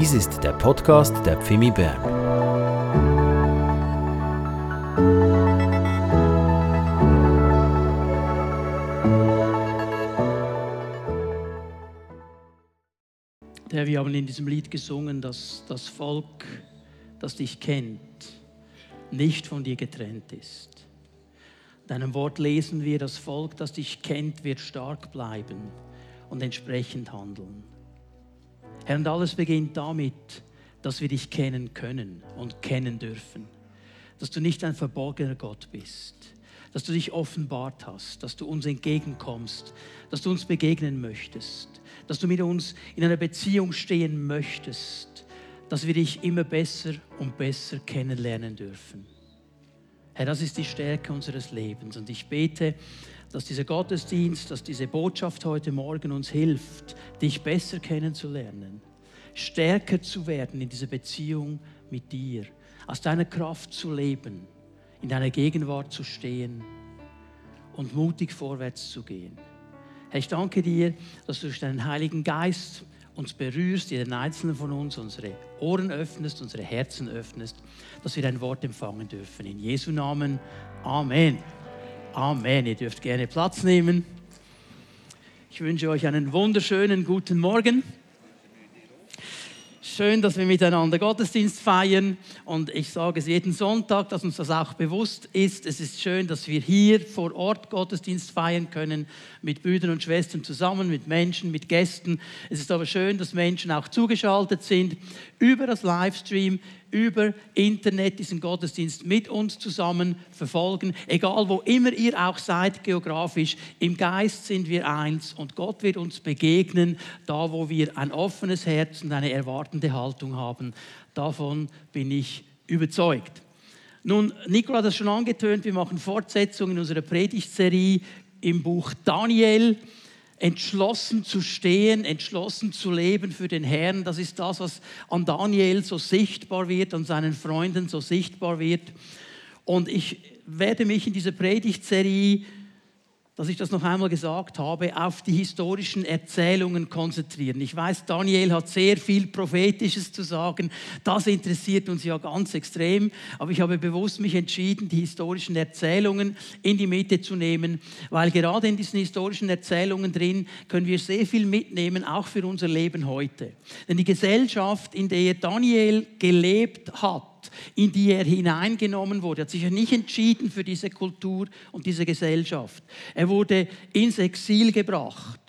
Dies ist der Podcast der Pfimi Bern. Der, wir haben in diesem Lied gesungen, dass das Volk, das dich kennt, nicht von dir getrennt ist. Deinem Wort lesen wir, das Volk, das dich kennt, wird stark bleiben und entsprechend handeln. Herr, und alles beginnt damit, dass wir dich kennen können und kennen dürfen. Dass du nicht ein verborgener Gott bist, dass du dich offenbart hast, dass du uns entgegenkommst, dass du uns begegnen möchtest, dass du mit uns in einer Beziehung stehen möchtest, dass wir dich immer besser und besser kennenlernen dürfen. Herr, das ist die Stärke unseres Lebens. Und ich bete, dass dieser Gottesdienst, dass diese Botschaft heute Morgen uns hilft, dich besser kennenzulernen, stärker zu werden in dieser Beziehung mit dir, aus deiner Kraft zu leben, in deiner Gegenwart zu stehen und mutig vorwärts zu gehen. Herr, ich danke dir, dass du durch deinen Heiligen Geist uns berührst, jeden einzelnen von uns, unsere Ohren öffnest, unsere Herzen öffnest, dass wir dein Wort empfangen dürfen. In Jesu Namen. Amen. Amen. Ihr dürft gerne Platz nehmen. Ich wünsche euch einen wunderschönen guten Morgen. Schön, dass wir miteinander Gottesdienst feiern. Und ich sage es jeden Sonntag, dass uns das auch bewusst ist. Es ist schön, dass wir hier vor Ort Gottesdienst feiern können, mit Brüdern und Schwestern zusammen, mit Menschen, mit Gästen. Es ist aber schön, dass Menschen auch zugeschaltet sind über das Livestream, über Internet diesen Gottesdienst mit uns zusammen verfolgen. Egal wo immer ihr auch seid geografisch, im Geist sind wir eins und Gott wird uns begegnen, da wo wir ein offenes Herz und eine erwartende Haltung haben. Davon bin ich überzeugt. Nun, Nicola hat das schon angetönt, wir machen Fortsetzungen in unserer Predigtserie im Buch Daniel entschlossen zu stehen, entschlossen zu leben für den Herrn. Das ist das, was an Daniel so sichtbar wird, an seinen Freunden so sichtbar wird. Und ich werde mich in dieser Predigtserie dass ich das noch einmal gesagt habe, auf die historischen Erzählungen konzentrieren. Ich weiß, Daniel hat sehr viel Prophetisches zu sagen. Das interessiert uns ja ganz extrem. Aber ich habe bewusst mich entschieden, die historischen Erzählungen in die Mitte zu nehmen, weil gerade in diesen historischen Erzählungen drin können wir sehr viel mitnehmen, auch für unser Leben heute. Denn die Gesellschaft, in der Daniel gelebt hat, in die er hineingenommen wurde. Er hat sich ja nicht entschieden für diese Kultur und diese Gesellschaft. Er wurde ins Exil gebracht.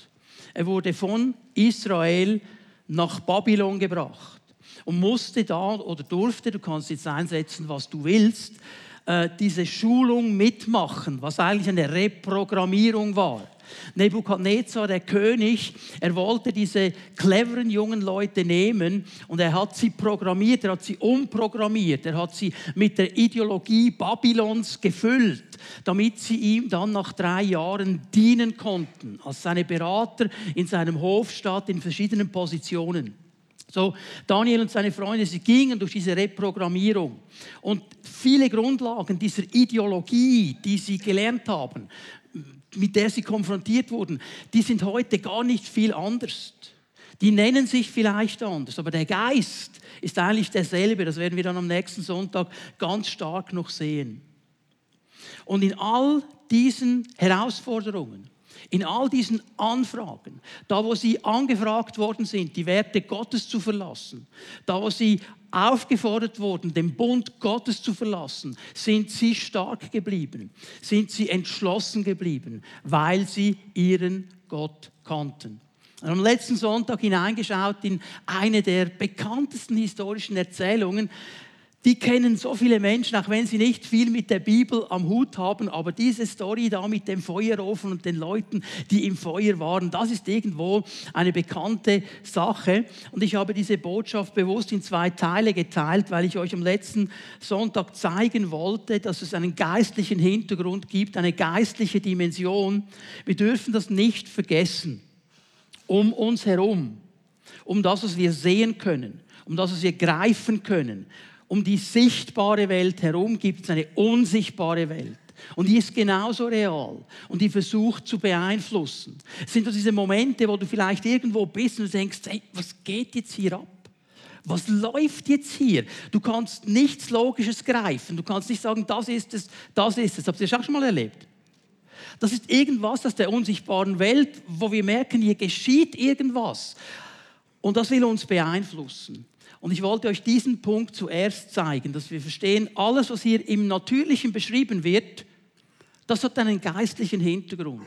Er wurde von Israel nach Babylon gebracht und musste da oder durfte, du kannst jetzt einsetzen, was du willst, äh, diese Schulung mitmachen, was eigentlich eine Reprogrammierung war. Nebukadnezar, der König, er wollte diese cleveren jungen Leute nehmen und er hat sie programmiert, er hat sie umprogrammiert, er hat sie mit der Ideologie Babylons gefüllt, damit sie ihm dann nach drei Jahren dienen konnten, als seine Berater in seinem Hofstaat in verschiedenen Positionen. So, Daniel und seine Freunde, sie gingen durch diese Reprogrammierung. Und viele Grundlagen dieser Ideologie, die sie gelernt haben, mit der sie konfrontiert wurden, die sind heute gar nicht viel anders. Die nennen sich vielleicht anders, aber der Geist ist eigentlich derselbe. Das werden wir dann am nächsten Sonntag ganz stark noch sehen. Und in all diesen Herausforderungen, in all diesen Anfragen, da wo sie angefragt worden sind, die Werte Gottes zu verlassen, da wo sie aufgefordert wurden, den Bund Gottes zu verlassen, sind sie stark geblieben, sind sie entschlossen geblieben, weil sie ihren Gott kannten. Und am letzten Sonntag hineingeschaut in eine der bekanntesten historischen Erzählungen, die kennen so viele Menschen, auch wenn sie nicht viel mit der Bibel am Hut haben. Aber diese Story da mit dem Feuerofen und den Leuten, die im Feuer waren, das ist irgendwo eine bekannte Sache. Und ich habe diese Botschaft bewusst in zwei Teile geteilt, weil ich euch am letzten Sonntag zeigen wollte, dass es einen geistlichen Hintergrund gibt, eine geistliche Dimension. Wir dürfen das nicht vergessen. Um uns herum, um das, was wir sehen können, um das, was wir greifen können um die sichtbare Welt herum gibt es eine unsichtbare Welt. Und die ist genauso real und die versucht zu beeinflussen. Es sind so diese Momente, wo du vielleicht irgendwo bist und denkst, hey, was geht jetzt hier ab? Was läuft jetzt hier? Du kannst nichts Logisches greifen. Du kannst nicht sagen, das ist es, das ist es. Habt ihr das auch schon mal erlebt? Das ist irgendwas aus der unsichtbaren Welt, wo wir merken, hier geschieht irgendwas. Und das will uns beeinflussen. Und ich wollte euch diesen Punkt zuerst zeigen, dass wir verstehen, alles, was hier im Natürlichen beschrieben wird, das hat einen geistlichen Hintergrund.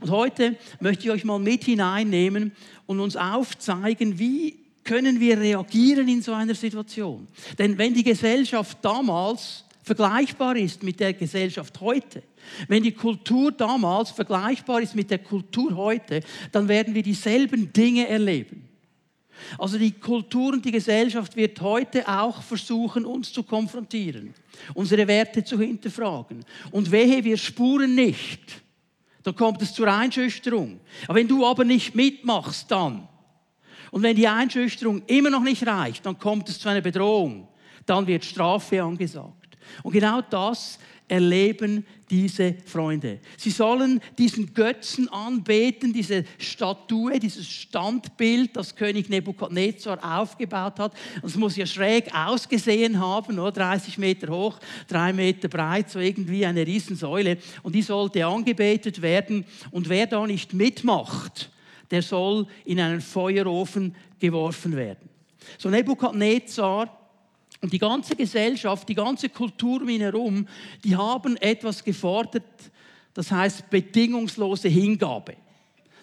Und heute möchte ich euch mal mit hineinnehmen und uns aufzeigen, wie können wir reagieren in so einer Situation. Denn wenn die Gesellschaft damals vergleichbar ist mit der Gesellschaft heute, wenn die Kultur damals vergleichbar ist mit der Kultur heute, dann werden wir dieselben Dinge erleben. Also die Kultur und die Gesellschaft wird heute auch versuchen, uns zu konfrontieren, unsere Werte zu hinterfragen. Und wehe, wir spuren nicht, dann kommt es zur Einschüchterung. Aber wenn du aber nicht mitmachst, dann, und wenn die Einschüchterung immer noch nicht reicht, dann kommt es zu einer Bedrohung, dann wird Strafe angesagt. Und genau das erleben diese Freunde. Sie sollen diesen Götzen anbeten, diese Statue, dieses Standbild, das König Nebukadnezar aufgebaut hat. Das muss ja schräg ausgesehen haben, oder? 30 Meter hoch, drei Meter breit, so irgendwie eine Riesensäule. Und die sollte angebetet werden. Und wer da nicht mitmacht, der soll in einen Feuerofen geworfen werden. So Nebukadnezar und die ganze Gesellschaft, die ganze Kultur um ihn herum, die haben etwas gefordert, das heißt bedingungslose Hingabe.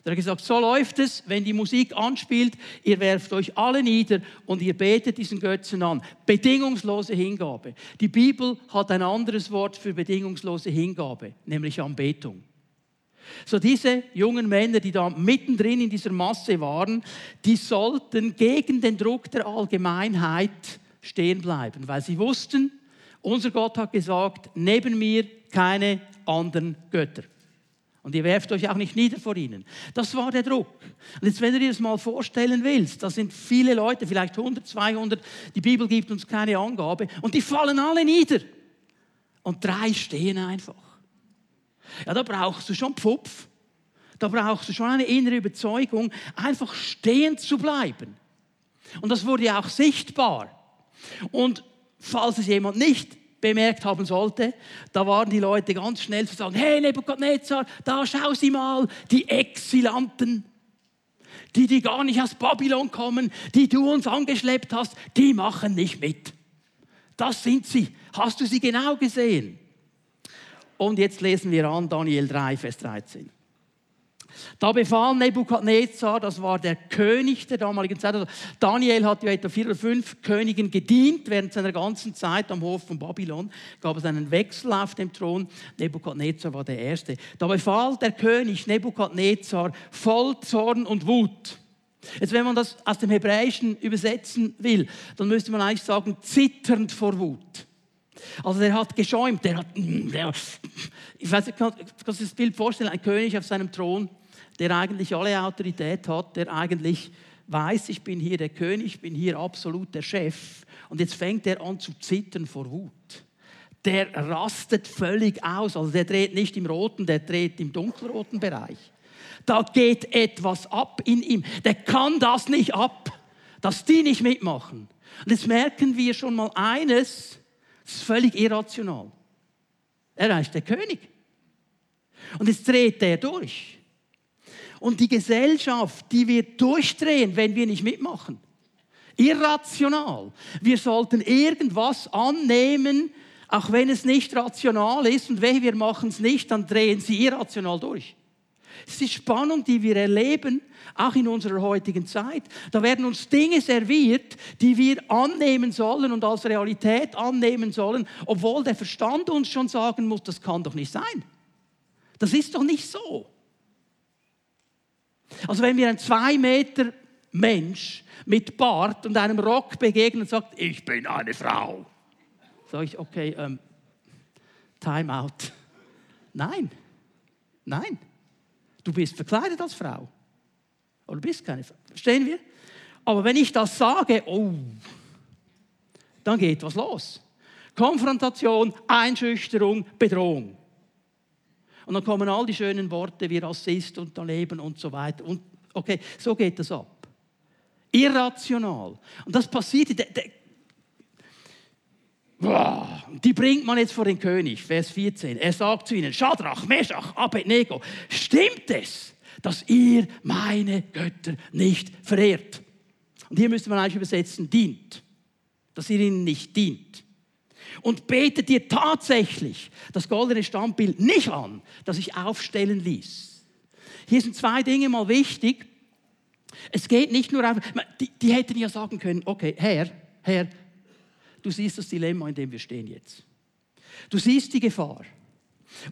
Er hat gesagt, so läuft es, wenn die Musik anspielt, ihr werft euch alle nieder und ihr betet diesen Götzen an. Bedingungslose Hingabe. Die Bibel hat ein anderes Wort für bedingungslose Hingabe, nämlich Anbetung. So diese jungen Männer, die da mittendrin in dieser Masse waren, die sollten gegen den Druck der Allgemeinheit stehen bleiben, weil sie wussten, unser Gott hat gesagt, neben mir keine anderen Götter. Und ihr werft euch auch nicht nieder vor ihnen. Das war der Druck. Und jetzt, wenn du dir das mal vorstellen willst, da sind viele Leute, vielleicht 100, 200, die Bibel gibt uns keine Angabe, und die fallen alle nieder. Und drei stehen einfach. Ja, da brauchst du schon Pfupf. Da brauchst du schon eine innere Überzeugung, einfach stehen zu bleiben. Und das wurde ja auch sichtbar. Und falls es jemand nicht bemerkt haben sollte, da waren die Leute ganz schnell zu sagen, hey Nebuchadnezzar, da schau sie mal, die Exilanten, die, die gar nicht aus Babylon kommen, die du uns angeschleppt hast, die machen nicht mit. Das sind sie. Hast du sie genau gesehen? Und jetzt lesen wir an Daniel 3, Vers 13. Da befahl Nebukadnezar, das war der König der damaligen Zeit. Also Daniel hat ja etwa vier oder fünf Königen gedient während seiner ganzen Zeit am Hof von Babylon. Gab es einen Wechsel auf dem Thron. Nebukadnezar war der Erste. Da befahl der König Nebukadnezar voll Zorn und Wut. Jetzt, wenn man das aus dem Hebräischen übersetzen will, dann müsste man eigentlich sagen, zitternd vor Wut. Also der hat geschäumt, der hat, ich weiß nicht, kannst du das Bild vorstellen, ein König auf seinem Thron, der eigentlich alle Autorität hat, der eigentlich weiß, ich bin hier der König, ich bin hier absolut der Chef. Und jetzt fängt er an zu zittern vor Wut. Der rastet völlig aus. Also der dreht nicht im roten, der dreht im dunkelroten Bereich. Da geht etwas ab in ihm. Der kann das nicht ab, dass die nicht mitmachen. Und jetzt merken wir schon mal eines, das ist völlig irrational. Er ist der König. Und jetzt dreht er durch. Und die Gesellschaft, die wird durchdrehen, wenn wir nicht mitmachen. Irrational. Wir sollten irgendwas annehmen, auch wenn es nicht rational ist. Und wenn wir machen es nicht, dann drehen sie irrational durch. Es ist die Spannung, die wir erleben, auch in unserer heutigen Zeit. Da werden uns Dinge serviert, die wir annehmen sollen und als Realität annehmen sollen, obwohl der Verstand uns schon sagen muss, das kann doch nicht sein. Das ist doch nicht so. Also wenn wir ein zwei Meter Mensch mit Bart und einem Rock begegnen und sagt, ich bin eine Frau, sage ich, okay, ähm, Time out. Nein, nein, du bist verkleidet als Frau. Oder bist keine Frau. Verstehen wir? Aber wenn ich das sage, oh, dann geht was los. Konfrontation, Einschüchterung, Bedrohung. Und dann kommen all die schönen Worte wie Rassist und daneben und so weiter. Und okay, so geht das ab. Irrational. Und das passiert. Der, der, die bringt man jetzt vor den König, Vers 14. Er sagt zu ihnen, Schadrach, Meshach, Abednego, stimmt es, dass ihr meine Götter nicht verehrt? Und hier müsste man eigentlich übersetzen, dient. Dass ihr ihnen nicht dient. Und betet ihr tatsächlich das goldene Stammbild nicht an, das ich aufstellen ließ. Hier sind zwei Dinge mal wichtig. Es geht nicht nur einfach, die, die hätten ja sagen können, okay, Herr, Herr, du siehst das Dilemma, in dem wir stehen jetzt. Du siehst die Gefahr.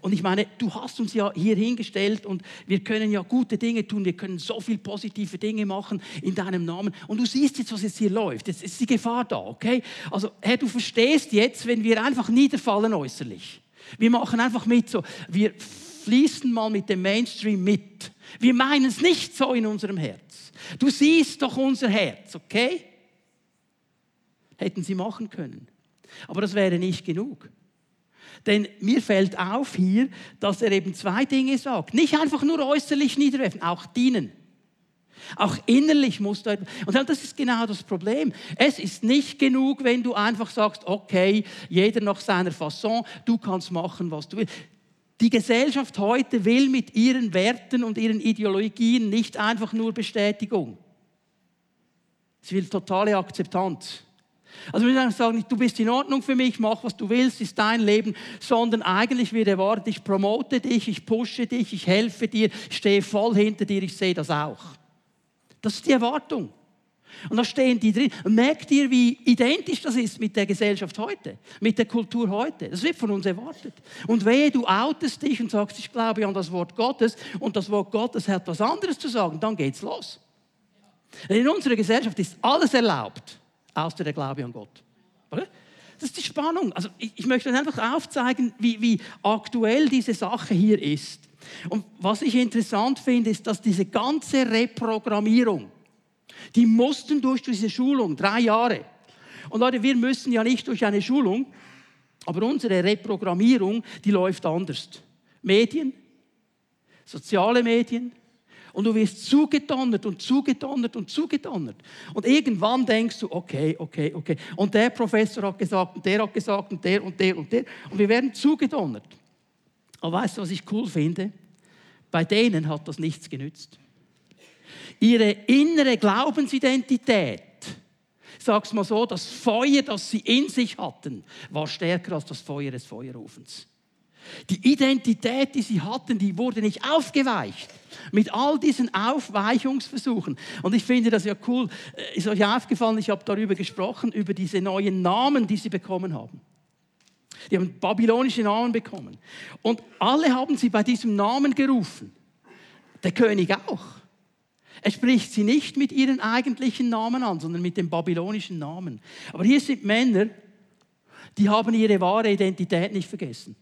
Und ich meine, du hast uns ja hier hingestellt und wir können ja gute Dinge tun, wir können so viel positive Dinge machen in deinem Namen. Und du siehst jetzt, was jetzt hier läuft. Jetzt ist die Gefahr da, okay? Also, Herr, du verstehst jetzt, wenn wir einfach niederfallen äußerlich. Wir machen einfach mit so, wir fließen mal mit dem Mainstream mit. Wir meinen es nicht so in unserem Herz. Du siehst doch unser Herz, okay? Hätten sie machen können. Aber das wäre nicht genug. Denn mir fällt auf hier, dass er eben zwei Dinge sagt. Nicht einfach nur äußerlich niederwerfen, auch dienen. Auch innerlich musst du. Und das ist genau das Problem. Es ist nicht genug, wenn du einfach sagst, okay, jeder nach seiner Fasson, du kannst machen, was du willst. Die Gesellschaft heute will mit ihren Werten und ihren Ideologien nicht einfach nur Bestätigung. Sie will totale Akzeptanz. Also wir sagen, du bist in Ordnung für mich, mach was du willst, ist dein Leben, sondern eigentlich wird erwartet, ich promote dich, ich pushe dich, ich helfe dir, ich stehe voll hinter dir, ich sehe das auch. Das ist die Erwartung. Und da stehen die drin. Und merkt ihr, wie identisch das ist mit der Gesellschaft heute, mit der Kultur heute. Das wird von uns erwartet. Und wehe, du outest dich und sagst, ich glaube an das Wort Gottes und das Wort Gottes hat was anderes zu sagen, dann geht's los. In unserer Gesellschaft ist alles erlaubt außer der Glaube an Gott. Das ist die Spannung. Also ich, ich möchte einfach aufzeigen, wie, wie aktuell diese Sache hier ist. Und was ich interessant finde, ist, dass diese ganze Reprogrammierung, die mussten durch diese Schulung, drei Jahre. Und Leute, wir müssen ja nicht durch eine Schulung, aber unsere Reprogrammierung, die läuft anders. Medien, soziale Medien, und du wirst zugedonnert und zugedonnert und zugedonnert. Und irgendwann denkst du, okay, okay, okay. Und der Professor hat gesagt, und der hat gesagt, und der und der und der. Und wir werden zugedonnert. Aber weißt du, was ich cool finde? Bei denen hat das nichts genützt. Ihre innere Glaubensidentität, sag's mal so, das Feuer, das sie in sich hatten, war stärker als das Feuer des Feuerofens. Die Identität, die sie hatten, die wurde nicht aufgeweicht mit all diesen Aufweichungsversuchen. Und ich finde das ja cool. Äh, ist euch aufgefallen, ich habe darüber gesprochen, über diese neuen Namen, die sie bekommen haben. Die haben babylonische Namen bekommen. Und alle haben sie bei diesem Namen gerufen. Der König auch. Er spricht sie nicht mit ihren eigentlichen Namen an, sondern mit dem babylonischen Namen. Aber hier sind Männer, die haben ihre wahre Identität nicht vergessen.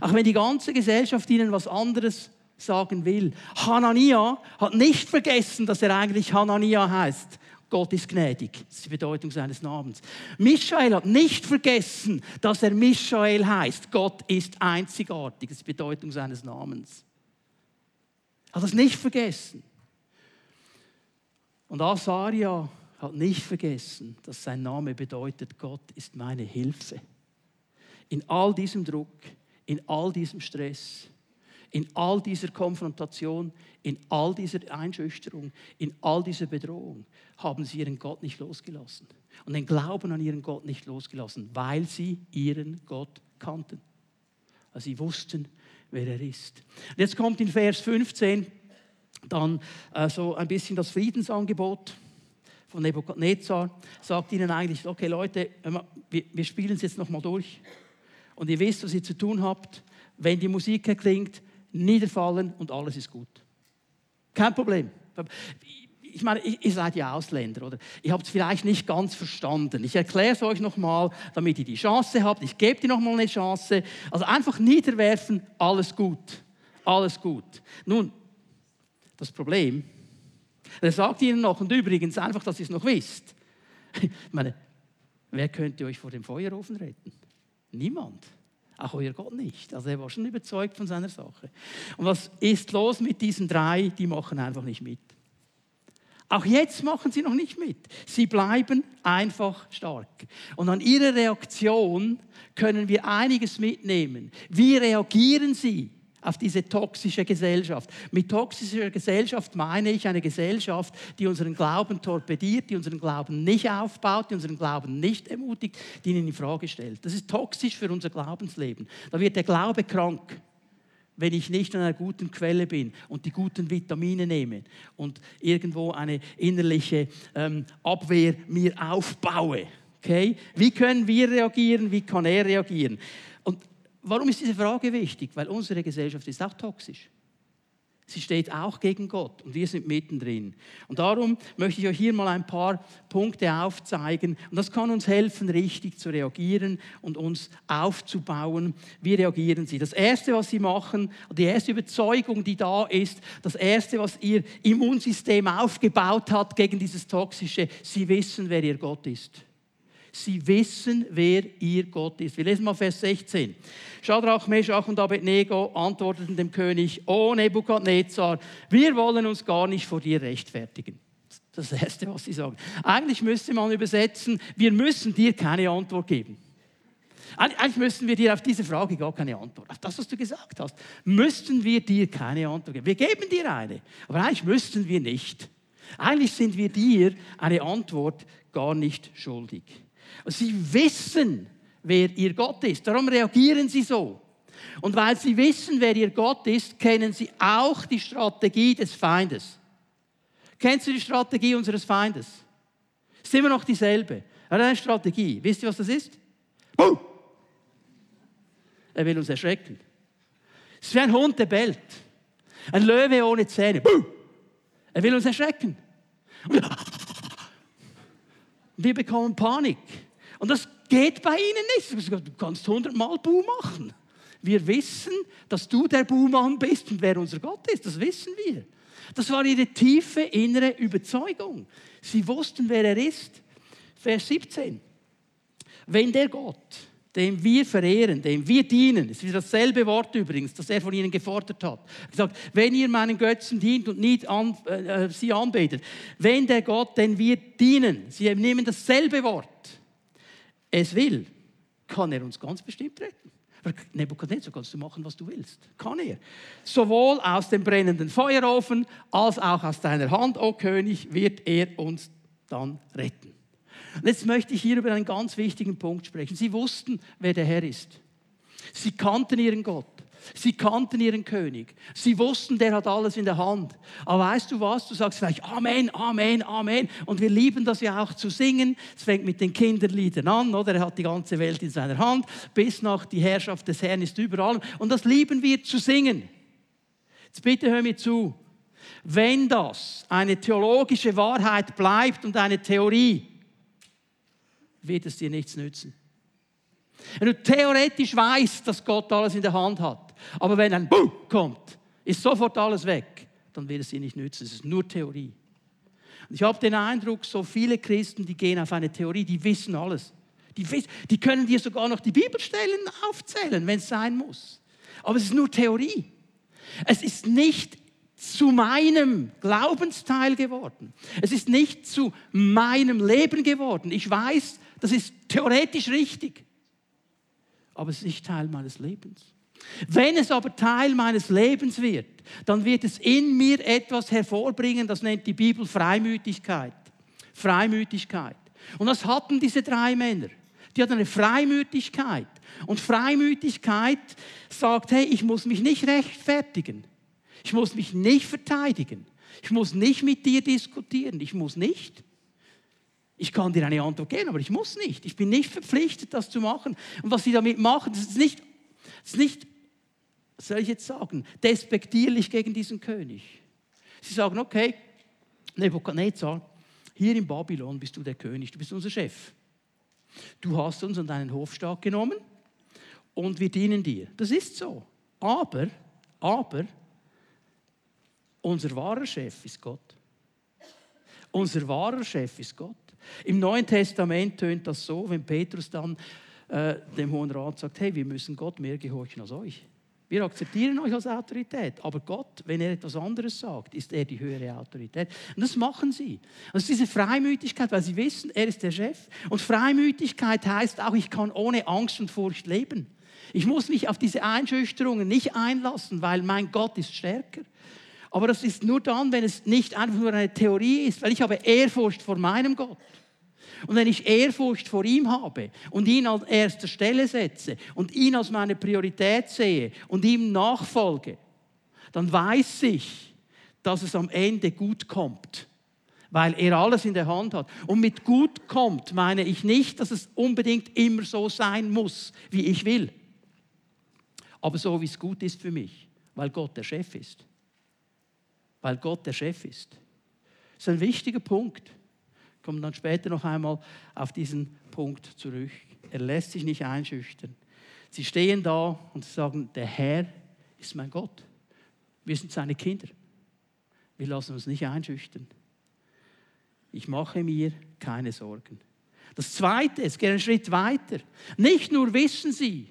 Auch wenn die ganze Gesellschaft ihnen was anderes sagen will. Hanania hat nicht vergessen, dass er eigentlich Hanania heißt. Gott ist gnädig. Das ist die Bedeutung seines Namens. Michael hat nicht vergessen, dass er Michael heißt. Gott ist einzigartig. Das ist die Bedeutung seines Namens. Hat das nicht vergessen. Und Asaria hat nicht vergessen, dass sein Name bedeutet, Gott ist meine Hilfe. In all diesem Druck, in all diesem Stress, in all dieser Konfrontation, in all dieser Einschüchterung, in all dieser Bedrohung haben sie ihren Gott nicht losgelassen und den Glauben an ihren Gott nicht losgelassen, weil sie ihren Gott kannten. Also sie wussten, wer er ist. Und jetzt kommt in Vers 15 dann äh, so ein bisschen das Friedensangebot von Nebukadnezar. Sagt ihnen eigentlich, okay Leute, wir, wir spielen es jetzt nochmal durch und ihr wisst, was ihr zu tun habt. Wenn die Musik erklingt, niederfallen und alles ist gut. Kein Problem. Ich meine, ihr seid ja Ausländer, oder? Ihr habt es vielleicht nicht ganz verstanden. Ich erkläre es euch nochmal, damit ihr die Chance habt. Ich gebe dir nochmal eine Chance. Also einfach niederwerfen, alles gut. Alles gut. Nun, das Problem, er sagt ihnen noch, und übrigens einfach, dass ihr es noch wisst. Ich meine, wer könnte euch vor dem Feuerofen retten? Niemand. Auch euer Gott nicht. Also er war schon überzeugt von seiner Sache. Und was ist los mit diesen drei? Die machen einfach nicht mit. Auch jetzt machen sie noch nicht mit. Sie bleiben einfach stark. Und an ihrer Reaktion können wir einiges mitnehmen. Wie reagieren sie auf diese toxische Gesellschaft? Mit toxischer Gesellschaft meine ich eine Gesellschaft, die unseren Glauben torpediert, die unseren Glauben nicht aufbaut, die unseren Glauben nicht ermutigt, die ihn in Frage stellt. Das ist toxisch für unser Glaubensleben. Da wird der Glaube krank wenn ich nicht an einer guten Quelle bin und die guten Vitamine nehme und irgendwo eine innerliche ähm, Abwehr mir aufbaue. Okay? Wie können wir reagieren? Wie kann er reagieren? Und warum ist diese Frage wichtig? Weil unsere Gesellschaft ist auch toxisch. Sie steht auch gegen Gott und wir sind mittendrin. Und darum möchte ich euch hier mal ein paar Punkte aufzeigen. Und das kann uns helfen, richtig zu reagieren und uns aufzubauen. Wie reagieren Sie? Das Erste, was Sie machen, die erste Überzeugung, die da ist, das Erste, was Ihr Immunsystem aufgebaut hat gegen dieses Toxische, Sie wissen, wer Ihr Gott ist. Sie wissen, wer ihr Gott ist. Wir lesen mal Vers 16. Schadrach, Meschach und Abednego antworteten dem König, O Nebukadnezar, wir wollen uns gar nicht vor dir rechtfertigen. Das ist das Erste, was sie sagen. Eigentlich müsste man übersetzen, wir müssen dir keine Antwort geben. Eigentlich müssten wir dir auf diese Frage gar keine Antwort. Auf das, was du gesagt hast, müssten wir dir keine Antwort geben. Wir geben dir eine, aber eigentlich müssten wir nicht. Eigentlich sind wir dir eine Antwort gar nicht schuldig. Sie wissen, wer ihr Gott ist. Darum reagieren sie so. Und weil sie wissen, wer ihr Gott ist, kennen sie auch die Strategie des Feindes. Kennst du die Strategie unseres Feindes? Ist immer noch dieselbe. Er hat eine Strategie. Wisst ihr, was das ist? Boom! Er will uns erschrecken. Es ist wie ein Hund, der bellt. Ein Löwe ohne Zähne. Boom! Er will uns erschrecken. Wir bekommen Panik. Und das geht bei ihnen nicht. Du kannst hundertmal Bu machen. Wir wissen, dass du der Buhmann bist und wer unser Gott ist. Das wissen wir. Das war ihre tiefe innere Überzeugung. Sie wussten, wer er ist. Vers 17. Wenn der Gott, dem wir verehren, dem wir dienen, ist dasselbe Wort übrigens, das er von ihnen gefordert hat, er wenn ihr meinen Götzen dient und nicht an, äh, äh sie anbetet, wenn der Gott, den wir dienen, sie nehmen dasselbe Wort, es will, kann er uns ganz bestimmt retten. Nebukadnezar kannst du machen, was du willst. Kann er. Sowohl aus dem brennenden Feuerofen als auch aus deiner Hand, o oh König, wird er uns dann retten. Und jetzt möchte ich hier über einen ganz wichtigen Punkt sprechen. Sie wussten, wer der Herr ist. Sie kannten ihren Gott. Sie kannten ihren König. Sie wussten, der hat alles in der Hand. Aber weißt du was? Du sagst vielleicht Amen, Amen, Amen. Und wir lieben das ja auch zu singen. Es fängt mit den Kinderliedern an, oder? Er hat die ganze Welt in seiner Hand. Bis nach die Herrschaft des Herrn ist überall. Und das lieben wir zu singen. Jetzt bitte hör mir zu. Wenn das eine theologische Wahrheit bleibt und eine Theorie, wird es dir nichts nützen. Wenn du theoretisch weißt, dass Gott alles in der Hand hat, aber wenn ein Buh kommt, ist sofort alles weg, dann wird es dir nicht nützen. Es ist nur Theorie. Und ich habe den Eindruck, so viele Christen, die gehen auf eine Theorie, die wissen alles. Die, wissen, die können dir sogar noch die Bibelstellen aufzählen, wenn es sein muss. Aber es ist nur Theorie. Es ist nicht zu meinem Glaubensteil geworden. Es ist nicht zu meinem Leben geworden. Ich weiß, das ist theoretisch richtig aber es ist nicht Teil meines Lebens. Wenn es aber Teil meines Lebens wird, dann wird es in mir etwas hervorbringen, das nennt die Bibel Freimütigkeit. Freimütigkeit. Und das hatten diese drei Männer. Die hatten eine Freimütigkeit. Und Freimütigkeit sagt, hey, ich muss mich nicht rechtfertigen. Ich muss mich nicht verteidigen. Ich muss nicht mit dir diskutieren. Ich muss nicht. Ich kann dir eine Antwort geben, aber ich muss nicht. Ich bin nicht verpflichtet, das zu machen. Und was sie damit machen, das ist nicht, das ist nicht was soll ich jetzt sagen, despektierlich gegen diesen König. Sie sagen, okay, Nebuchadnezzar, hier in Babylon bist du der König, du bist unser Chef. Du hast uns an deinen Hofstaat genommen und wir dienen dir. Das ist so. Aber, aber, unser wahrer Chef ist Gott. Unser wahrer Chef ist Gott. Im Neuen Testament tönt das so, wenn Petrus dann äh, dem Hohen Rat sagt, hey, wir müssen Gott mehr gehorchen als euch. Wir akzeptieren euch als Autorität, aber Gott, wenn er etwas anderes sagt, ist er die höhere Autorität. Und das machen sie. Also diese Freimütigkeit, weil sie wissen, er ist der Chef. Und Freimütigkeit heißt auch, ich kann ohne Angst und Furcht leben. Ich muss mich auf diese Einschüchterungen nicht einlassen, weil mein Gott ist stärker. Aber das ist nur dann, wenn es nicht einfach nur eine Theorie ist, weil ich habe Ehrfurcht vor meinem Gott. Und wenn ich Ehrfurcht vor ihm habe und ihn an erster Stelle setze und ihn als meine Priorität sehe und ihm nachfolge, dann weiß ich, dass es am Ende gut kommt, weil er alles in der Hand hat. Und mit gut kommt meine ich nicht, dass es unbedingt immer so sein muss, wie ich will, aber so, wie es gut ist für mich, weil Gott der Chef ist. Weil Gott der Chef ist. Das ist ein wichtiger Punkt kommen dann später noch einmal auf diesen Punkt zurück. Er lässt sich nicht einschüchtern. Sie stehen da und sagen, der Herr ist mein Gott. Wir sind seine Kinder. Wir lassen uns nicht einschüchtern. Ich mache mir keine Sorgen. Das Zweite, es geht einen Schritt weiter. Nicht nur wissen sie,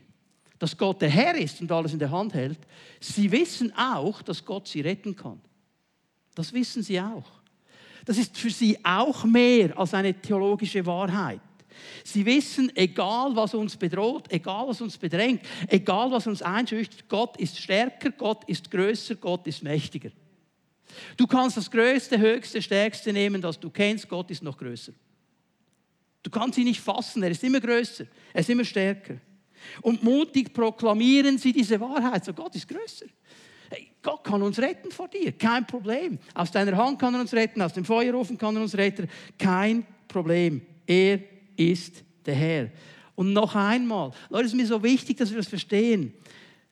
dass Gott der Herr ist und alles in der Hand hält, sie wissen auch, dass Gott sie retten kann. Das wissen sie auch. Das ist für sie auch mehr als eine theologische Wahrheit. Sie wissen, egal was uns bedroht, egal was uns bedrängt, egal was uns einschüchtert, Gott ist stärker, Gott ist größer, Gott ist mächtiger. Du kannst das Größte, Höchste, Stärkste nehmen, das du kennst, Gott ist noch größer. Du kannst ihn nicht fassen, er ist immer größer, er ist immer stärker. Und mutig proklamieren sie diese Wahrheit, so Gott ist größer. Hey, Gott kann uns retten vor dir, kein Problem. Aus deiner Hand kann er uns retten, aus dem Feuerofen kann er uns retten, kein Problem. Er ist der Herr. Und noch einmal, Leute, es ist mir so wichtig, dass wir das verstehen.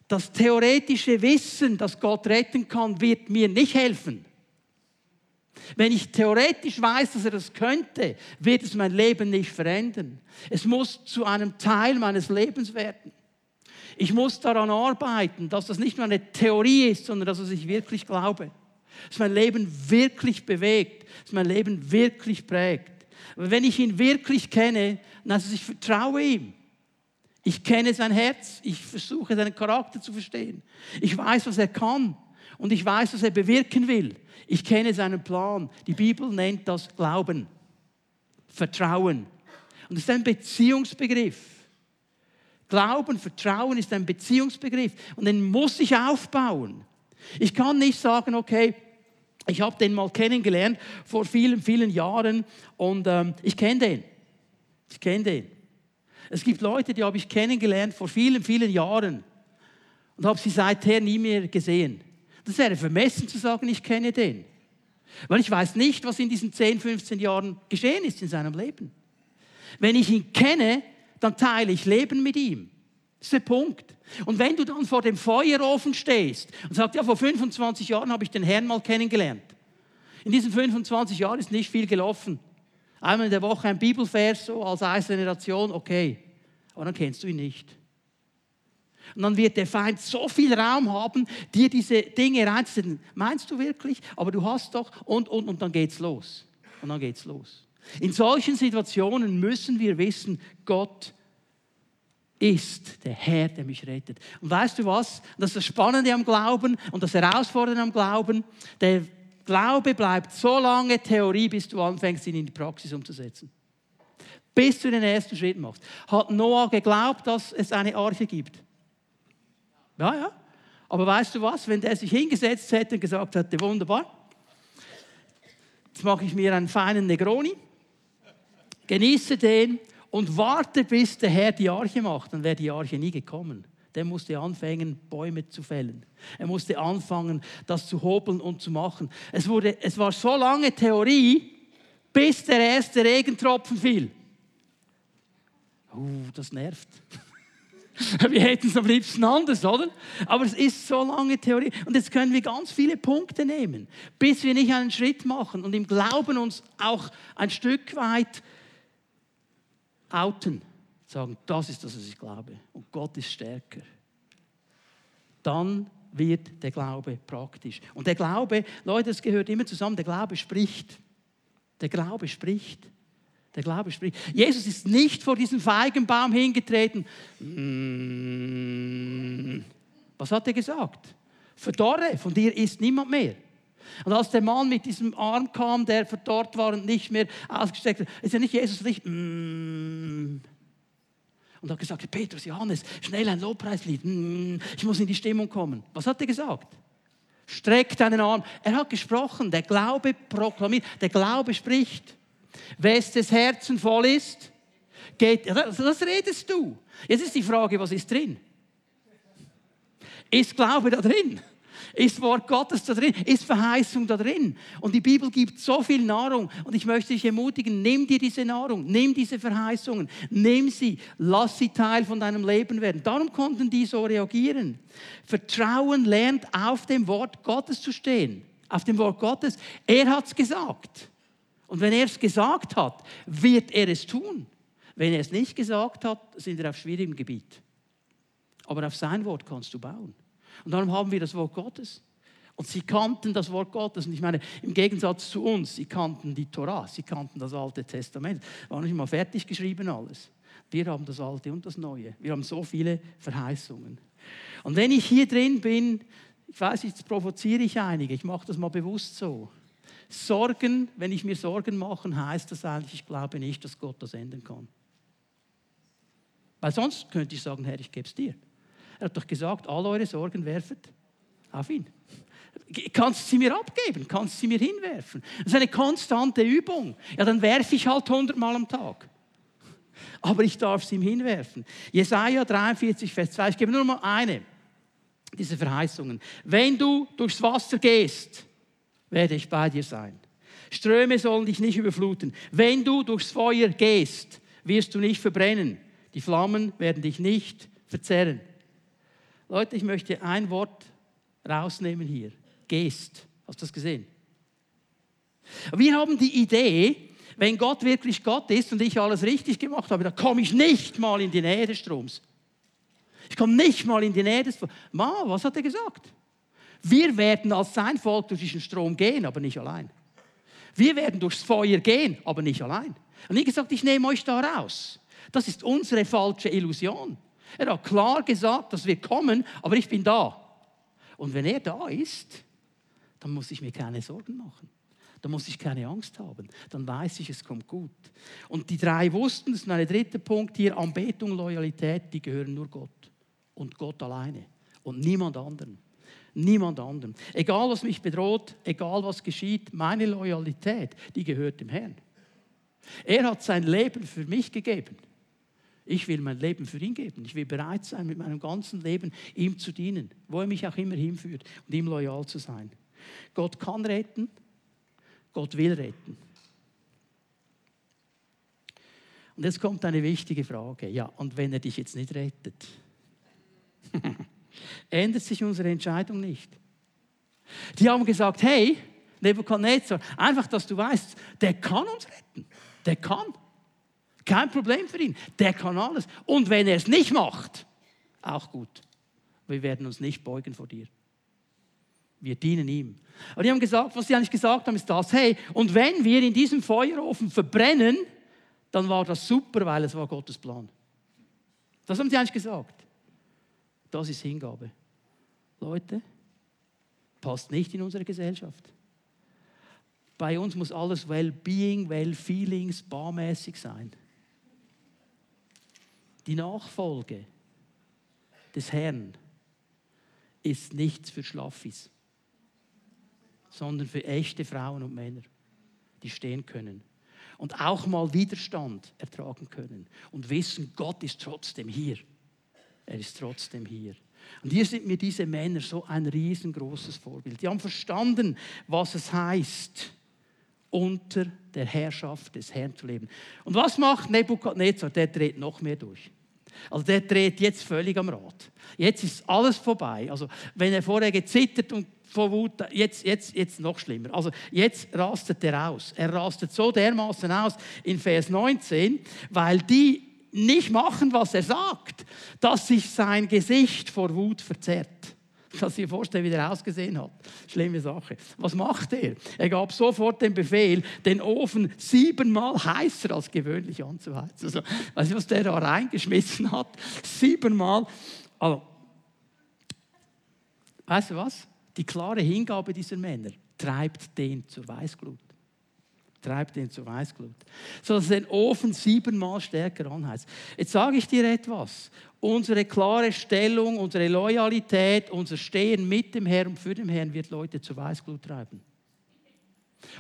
Das theoretische Wissen, dass Gott retten kann, wird mir nicht helfen. Wenn ich theoretisch weiß, dass er das könnte, wird es mein Leben nicht verändern. Es muss zu einem Teil meines Lebens werden. Ich muss daran arbeiten, dass das nicht nur eine Theorie ist, sondern dass ich wirklich glaube. Dass mein Leben wirklich bewegt, dass mein Leben wirklich prägt. Aber wenn ich ihn wirklich kenne, dann heißt es, ich vertraue ihm. Ich kenne sein Herz, ich versuche seinen Charakter zu verstehen. Ich weiß, was er kann und ich weiß, was er bewirken will. Ich kenne seinen Plan. Die Bibel nennt das Glauben, Vertrauen. Und das ist ein Beziehungsbegriff. Glauben, Vertrauen ist ein Beziehungsbegriff und den muss ich aufbauen. Ich kann nicht sagen, okay, ich habe den mal kennengelernt vor vielen, vielen Jahren und ähm, ich kenne den. Ich kenne den. Es gibt Leute, die habe ich kennengelernt vor vielen, vielen Jahren und habe sie seither nie mehr gesehen. Das wäre vermessen zu sagen, ich kenne den. Weil ich weiß nicht, was in diesen 10, 15 Jahren geschehen ist in seinem Leben. Wenn ich ihn kenne, dann teile ich Leben mit ihm. Das ist der Punkt. Und wenn du dann vor dem Feuerofen stehst und sagst, ja, vor 25 Jahren habe ich den Herrn mal kennengelernt. In diesen 25 Jahren ist nicht viel gelaufen. Einmal in der Woche ein Bibelvers so als einzelne Nation, okay. Aber dann kennst du ihn nicht. Und dann wird der Feind so viel Raum haben, dir diese Dinge reinzusetzen. Meinst du wirklich? Aber du hast doch und, und, und dann geht's los. Und dann geht's los. In solchen Situationen müssen wir wissen, Gott ist der Herr, der mich rettet. Und weißt du was? Das ist das Spannende am Glauben und das Herausfordernde am Glauben. Der Glaube bleibt so lange Theorie, bis du anfängst, ihn in die Praxis umzusetzen. Bis du den ersten Schritt machst. Hat Noah geglaubt, dass es eine Arche gibt? Ja, ja. Aber weißt du was? Wenn der sich hingesetzt hätte und gesagt hätte, wunderbar, jetzt mache ich mir einen feinen Negroni genieße den und warte, bis der Herr die Arche macht. Dann wäre die Arche nie gekommen. Der musste anfangen, Bäume zu fällen. Er musste anfangen, das zu hobeln und zu machen. Es, wurde, es war so lange Theorie, bis der erste Regentropfen fiel. Uh, das nervt. Wir hätten es am liebsten anders, oder? Aber es ist so lange Theorie. Und jetzt können wir ganz viele Punkte nehmen, bis wir nicht einen Schritt machen und im Glauben uns auch ein Stück weit outen, sagen, das ist das, was ich glaube. Und Gott ist stärker. Dann wird der Glaube praktisch. Und der Glaube, Leute, es gehört immer zusammen, der Glaube spricht. Der Glaube spricht. Der Glaube spricht. Jesus ist nicht vor diesem Feigenbaum hingetreten. Mm, Was hat er gesagt? Verdorre, von dir ist niemand mehr. Und als der Mann mit diesem Arm kam, der verdorrt war und nicht mehr ausgestreckt hat, ist ja nicht Jesus nicht, mm, und hat gesagt, Petrus, Johannes, schnell ein Lobpreislied, mm, ich muss in die Stimmung kommen. Was hat er gesagt? Streck deinen Arm. Er hat gesprochen, der Glaube proklamiert, der Glaube spricht. Wes des Herzen voll ist, geht, das redest du. Jetzt ist die Frage, was ist drin? Ist Glaube da drin? Ist Wort Gottes da drin? Ist Verheißung da drin? Und die Bibel gibt so viel Nahrung. Und ich möchte dich ermutigen, nimm dir diese Nahrung, nimm diese Verheißungen, nimm sie, lass sie Teil von deinem Leben werden. Darum konnten die so reagieren. Vertrauen lernt auf dem Wort Gottes zu stehen. Auf dem Wort Gottes. Er hat es gesagt. Und wenn er es gesagt hat, wird er es tun. Wenn er es nicht gesagt hat, sind wir auf schwierigem Gebiet. Aber auf sein Wort kannst du bauen. Und darum haben wir das Wort Gottes. Und sie kannten das Wort Gottes. Und ich meine, im Gegensatz zu uns, sie kannten die Torah, sie kannten das Alte Testament. War nicht mal fertig geschrieben alles. Wir haben das Alte und das Neue. Wir haben so viele Verheißungen. Und wenn ich hier drin bin, ich weiß, jetzt provoziere ich einige, ich mache das mal bewusst so. Sorgen, wenn ich mir Sorgen mache, heißt das eigentlich, ich glaube nicht, dass Gott das ändern kann. Weil sonst könnte ich sagen, Herr, ich gebe es dir. Er hat doch gesagt, all eure Sorgen werfet auf ihn. Kannst du sie mir abgeben? Kannst du sie mir hinwerfen? Das ist eine konstante Übung. Ja, dann werfe ich halt hundertmal am Tag. Aber ich darf sie ihm hinwerfen. Jesaja 43, Vers 2. Ich gebe nur mal eine dieser Verheißungen. Wenn du durchs Wasser gehst, werde ich bei dir sein. Ströme sollen dich nicht überfluten. Wenn du durchs Feuer gehst, wirst du nicht verbrennen. Die Flammen werden dich nicht verzerren. Leute, ich möchte ein Wort rausnehmen hier. Gest. Hast du das gesehen? Wir haben die Idee, wenn Gott wirklich Gott ist und ich alles richtig gemacht habe, dann komme ich nicht mal in die Nähe des Stroms. Ich komme nicht mal in die Nähe des Stroms. Ma, was hat er gesagt? Wir werden als sein Volk durch diesen Strom gehen, aber nicht allein. Wir werden durchs Feuer gehen, aber nicht allein. Und ich gesagt, ich nehme euch da raus. Das ist unsere falsche Illusion. Er hat klar gesagt, dass wir kommen, aber ich bin da. Und wenn er da ist, dann muss ich mir keine Sorgen machen. Da muss ich keine Angst haben. Dann weiß ich, es kommt gut. Und die drei wussten, das ist ein dritter Punkt hier, Anbetung, Loyalität, die gehören nur Gott. Und Gott alleine. Und niemand anderen. Niemand anderen. Egal, was mich bedroht, egal, was geschieht, meine Loyalität, die gehört dem Herrn. Er hat sein Leben für mich gegeben. Ich will mein Leben für ihn geben. Ich will bereit sein, mit meinem ganzen Leben ihm zu dienen, wo er mich auch immer hinführt und ihm loyal zu sein. Gott kann retten, Gott will retten. Und jetzt kommt eine wichtige Frage. Ja, und wenn er dich jetzt nicht rettet, ändert sich unsere Entscheidung nicht. Die haben gesagt, hey, Nebuchadnezzar, einfach, dass du weißt, der kann uns retten. Der kann. Kein Problem für ihn. Der kann alles. Und wenn er es nicht macht, auch gut. Wir werden uns nicht beugen vor dir. Wir dienen ihm. Und die haben gesagt, was sie eigentlich gesagt haben, ist das, hey, und wenn wir in diesem Feuerofen verbrennen, dann war das super, weil es war Gottes Plan. Das haben sie eigentlich gesagt. Das ist Hingabe. Leute, passt nicht in unsere Gesellschaft. Bei uns muss alles Well-Being, Well-Feelings, barmäßig sein. Die Nachfolge des Herrn ist nichts für Schlaffis, sondern für echte Frauen und Männer, die stehen können und auch mal Widerstand ertragen können und wissen, Gott ist trotzdem hier. Er ist trotzdem hier. Und hier sind mir diese Männer so ein riesengroßes Vorbild. Die haben verstanden, was es heißt, unter der Herrschaft des Herrn zu leben. Und was macht Nebukadnezar? Der dreht noch mehr durch. Also der dreht jetzt völlig am Rad. Jetzt ist alles vorbei. Also wenn er vorher gezittert und vor Wut, jetzt, jetzt, jetzt noch schlimmer. Also jetzt rastet er aus. Er rastet so dermaßen aus in Vers 19, weil die nicht machen, was er sagt, dass sich sein Gesicht vor Wut verzerrt. Du dir vorstellen, wie der ausgesehen hat? Schlimme Sache. Was macht er? Er gab sofort den Befehl, den Ofen siebenmal heißer als gewöhnlich anzuheizen. Also, weißt du, was der da reingeschmissen hat? Siebenmal. Also, weißt du was? Die klare Hingabe dieser Männer treibt den zur Weißglut. Treibt den zur Weißglut. So dass den Ofen siebenmal stärker anheizt. Jetzt sage ich dir etwas. Unsere klare Stellung, unsere Loyalität, unser Stehen mit dem Herrn und für den Herrn wird Leute zur Weißglut treiben.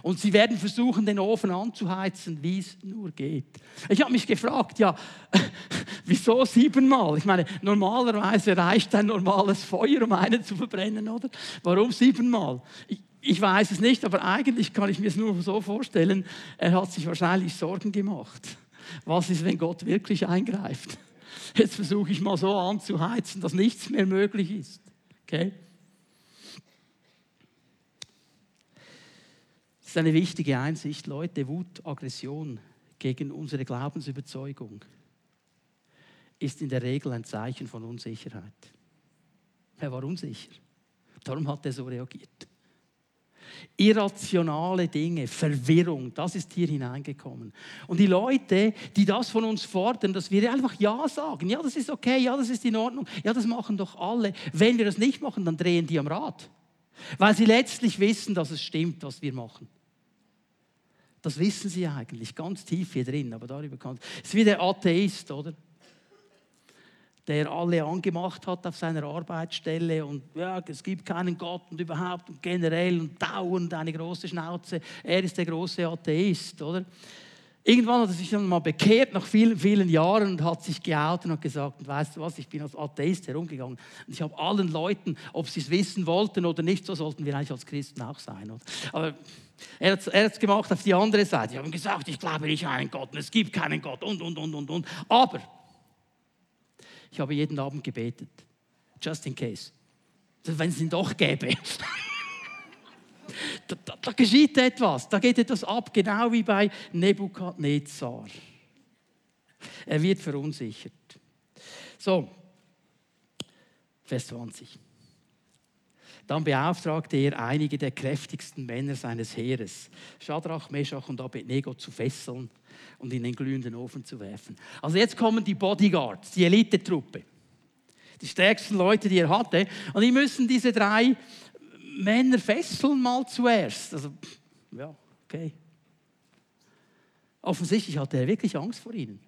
Und sie werden versuchen, den Ofen anzuheizen, wie es nur geht. Ich habe mich gefragt, ja, wieso siebenmal? Ich meine, normalerweise reicht ein normales Feuer, um einen zu verbrennen, oder? Warum siebenmal? Ich, ich weiß es nicht, aber eigentlich kann ich mir es nur so vorstellen, er hat sich wahrscheinlich Sorgen gemacht. Was ist, wenn Gott wirklich eingreift? Jetzt versuche ich mal so anzuheizen, dass nichts mehr möglich ist. Okay? Das ist eine wichtige Einsicht, Leute. Wut, Aggression gegen unsere Glaubensüberzeugung ist in der Regel ein Zeichen von Unsicherheit. Er war unsicher. Darum hat er so reagiert. Irrationale Dinge, Verwirrung, das ist hier hineingekommen. Und die Leute, die das von uns fordern, dass wir einfach Ja sagen, ja, das ist okay, ja, das ist in Ordnung, ja, das machen doch alle. Wenn wir das nicht machen, dann drehen die am Rad. Weil sie letztlich wissen, dass es stimmt, was wir machen. Das wissen sie eigentlich, ganz tief hier drin, aber darüber kann es. ist wie der Atheist, oder? Der alle angemacht hat auf seiner Arbeitsstelle und ja, es gibt keinen Gott und überhaupt und generell und dauernd eine große Schnauze. Er ist der große Atheist, oder? Irgendwann hat er sich dann mal bekehrt nach vielen, vielen Jahren und hat sich geoutet und hat gesagt, weißt du was, ich bin als Atheist herumgegangen und ich habe allen Leuten, ob sie es wissen wollten oder nicht, so sollten wir eigentlich als Christen auch sein. Oder? Aber er hat es gemacht auf die andere Seite. Ich habe gesagt, ich glaube nicht an einen Gott und es gibt keinen Gott und, und, und, und, und. Aber ich habe jeden Abend gebetet, just in case, wenn es ihn doch gäbe. da, da, da geschieht etwas, da geht etwas ab, genau wie bei Nebukadnezar. Er wird verunsichert. So, Vers 20. Dann beauftragte er einige der kräftigsten Männer seines Heeres, Schadrach, Meschach und Abednego zu fesseln und in den glühenden Ofen zu werfen. Also jetzt kommen die Bodyguards, die Elitetruppe, die stärksten Leute, die er hatte, und die müssen diese drei Männer fesseln mal zuerst. Also, ja, okay. Offensichtlich hatte er wirklich Angst vor ihnen,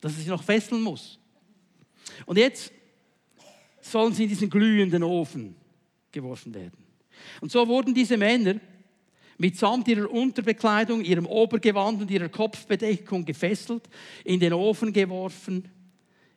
dass er sie noch fesseln muss. Und jetzt sollen sie in diesen glühenden Ofen geworfen werden. Und so wurden diese Männer mitsamt ihrer Unterbekleidung, ihrem Obergewand und ihrer Kopfbedeckung gefesselt, in den Ofen geworfen,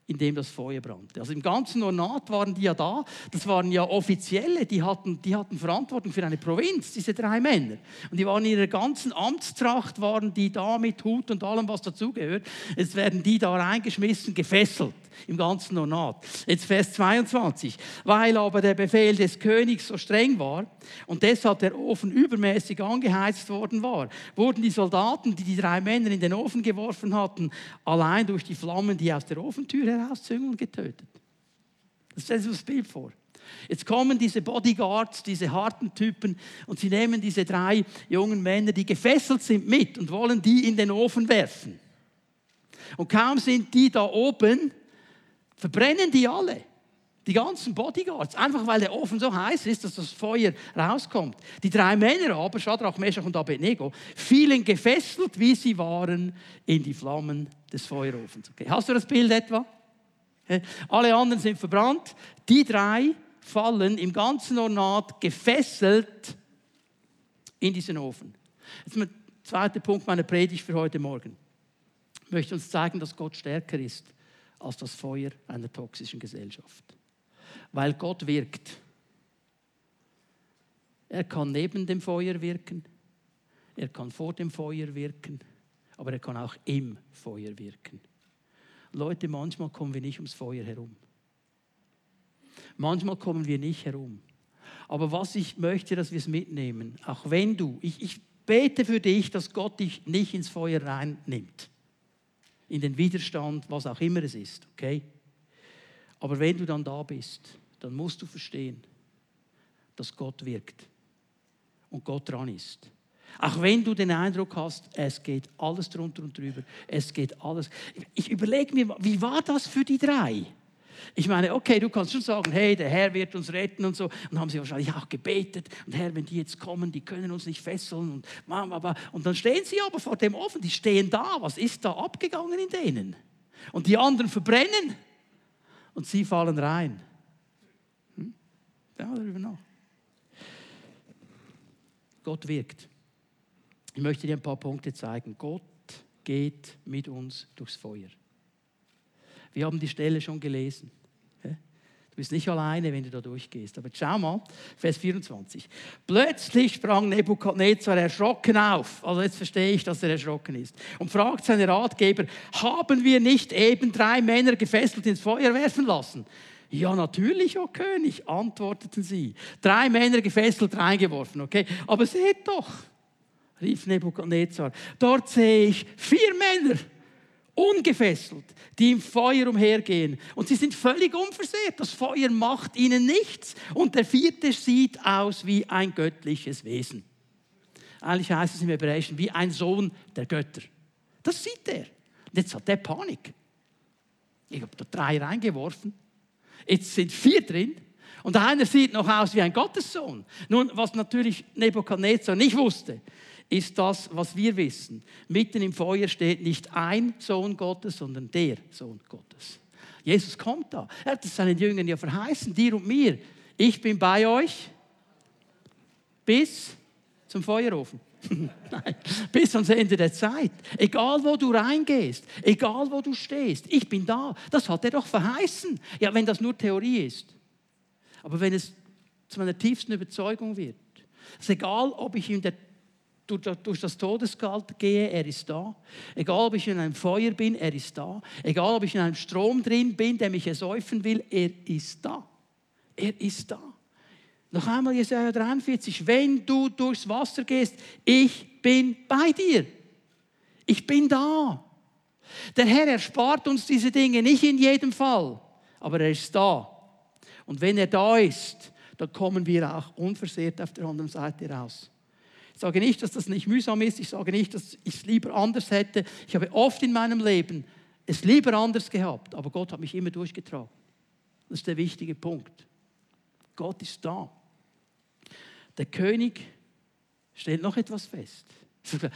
in dem das Feuer brannte. Also im ganzen Ornat waren die ja da. Das waren ja Offizielle, die hatten, die hatten Verantwortung für eine Provinz, diese drei Männer. Und die waren in ihrer ganzen Amtstracht, waren die da mit Hut und allem, was dazugehört. Jetzt werden die da reingeschmissen, gefesselt im ganzen Ornat. Jetzt Vers 22. Weil aber der Befehl des Königs so streng war und deshalb der Ofen übermäßig angeheizt worden war, wurden die Soldaten, die die drei Männer in den Ofen geworfen hatten, allein durch die Flammen, die aus der Ofentür herauszüngeln, getötet. Das stellt sich das Bild vor. Jetzt kommen diese Bodyguards, diese harten Typen, und sie nehmen diese drei jungen Männer, die gefesselt sind, mit und wollen die in den Ofen werfen. Und kaum sind die da oben, verbrennen die alle. Die ganzen Bodyguards, einfach weil der Ofen so heiß ist, dass das Feuer rauskommt. Die drei Männer aber, Shadrach, Meshach und Abednego, fielen gefesselt, wie sie waren, in die Flammen des Feuerofens. Okay. Hast du das Bild etwa? Alle anderen sind verbrannt. Die drei fallen im ganzen Ornat gefesselt in diesen Ofen. Jetzt mein zweiter Punkt meiner Predigt für heute Morgen. Ich möchte uns zeigen, dass Gott stärker ist als das Feuer einer toxischen Gesellschaft. Weil Gott wirkt. Er kann neben dem Feuer wirken, er kann vor dem Feuer wirken, aber er kann auch im Feuer wirken. Leute, manchmal kommen wir nicht ums Feuer herum. Manchmal kommen wir nicht herum. Aber was ich möchte, dass wir es mitnehmen, auch wenn du, ich, ich bete für dich, dass Gott dich nicht ins Feuer reinnimmt in den Widerstand, was auch immer es ist, okay? Aber wenn du dann da bist, dann musst du verstehen, dass Gott wirkt und Gott dran ist. Auch wenn du den Eindruck hast, es geht alles drunter und drüber, es geht alles. Ich überlege mir, wie war das für die drei? Ich meine, okay, du kannst schon sagen, hey, der Herr wird uns retten und so. Und dann haben sie wahrscheinlich auch gebetet. Und Herr, wenn die jetzt kommen, die können uns nicht fesseln. Und, und dann stehen sie aber vor dem Ofen, die stehen da. Was ist da abgegangen in denen? Und die anderen verbrennen. Und sie fallen rein. Hm? Ja, darüber nach. Gott wirkt. Ich möchte dir ein paar Punkte zeigen. Gott geht mit uns durchs Feuer. Wir haben die Stelle schon gelesen. Du bist nicht alleine, wenn du da durchgehst. Aber schau mal, Vers 24. Plötzlich sprang Nebukadnezar erschrocken auf. Also jetzt verstehe ich, dass er erschrocken ist. Und fragt seine Ratgeber, haben wir nicht eben drei Männer gefesselt ins Feuer werfen lassen? Ja, natürlich, o oh König, antworteten sie. Drei Männer gefesselt reingeworfen, okay? Aber seht doch, rief Nebukadnezar, dort sehe ich vier Männer ungefesselt, die im Feuer umhergehen. Und sie sind völlig unversehrt. Das Feuer macht ihnen nichts. Und der vierte sieht aus wie ein göttliches Wesen. Eigentlich heißt es im Hebräischen wie ein Sohn der Götter. Das sieht er. Und jetzt hat er Panik. Ich habe da drei reingeworfen. Jetzt sind vier drin. Und einer sieht noch aus wie ein Gottessohn. Nun, was natürlich Nebukadnezar nicht wusste, ist das, was wir wissen. Mitten im Feuer steht nicht ein Sohn Gottes, sondern der Sohn Gottes. Jesus kommt da. Er hat es seinen Jüngern ja verheißen, dir und mir. Ich bin bei euch bis zum Feuerofen. Nein, bis ans Ende der Zeit. Egal wo du reingehst, egal wo du stehst, ich bin da. Das hat er doch verheißen. Ja, wenn das nur Theorie ist. Aber wenn es zu meiner tiefsten Überzeugung wird, ist egal, ob ich in der durch das Todesgalt gehe, er ist da. Egal, ob ich in einem Feuer bin, er ist da. Egal, ob ich in einem Strom drin bin, der mich ersäufen will, er ist da. Er ist da. Noch einmal Jesaja 43, wenn du durchs Wasser gehst, ich bin bei dir. Ich bin da. Der Herr erspart uns diese Dinge nicht in jedem Fall, aber er ist da. Und wenn er da ist, dann kommen wir auch unversehrt auf der anderen Seite raus. Ich sage nicht, dass das nicht mühsam ist. Ich sage nicht, dass ich es lieber anders hätte. Ich habe oft in meinem Leben es lieber anders gehabt, aber Gott hat mich immer durchgetragen. Das ist der wichtige Punkt. Gott ist da. Der König stellt noch etwas fest.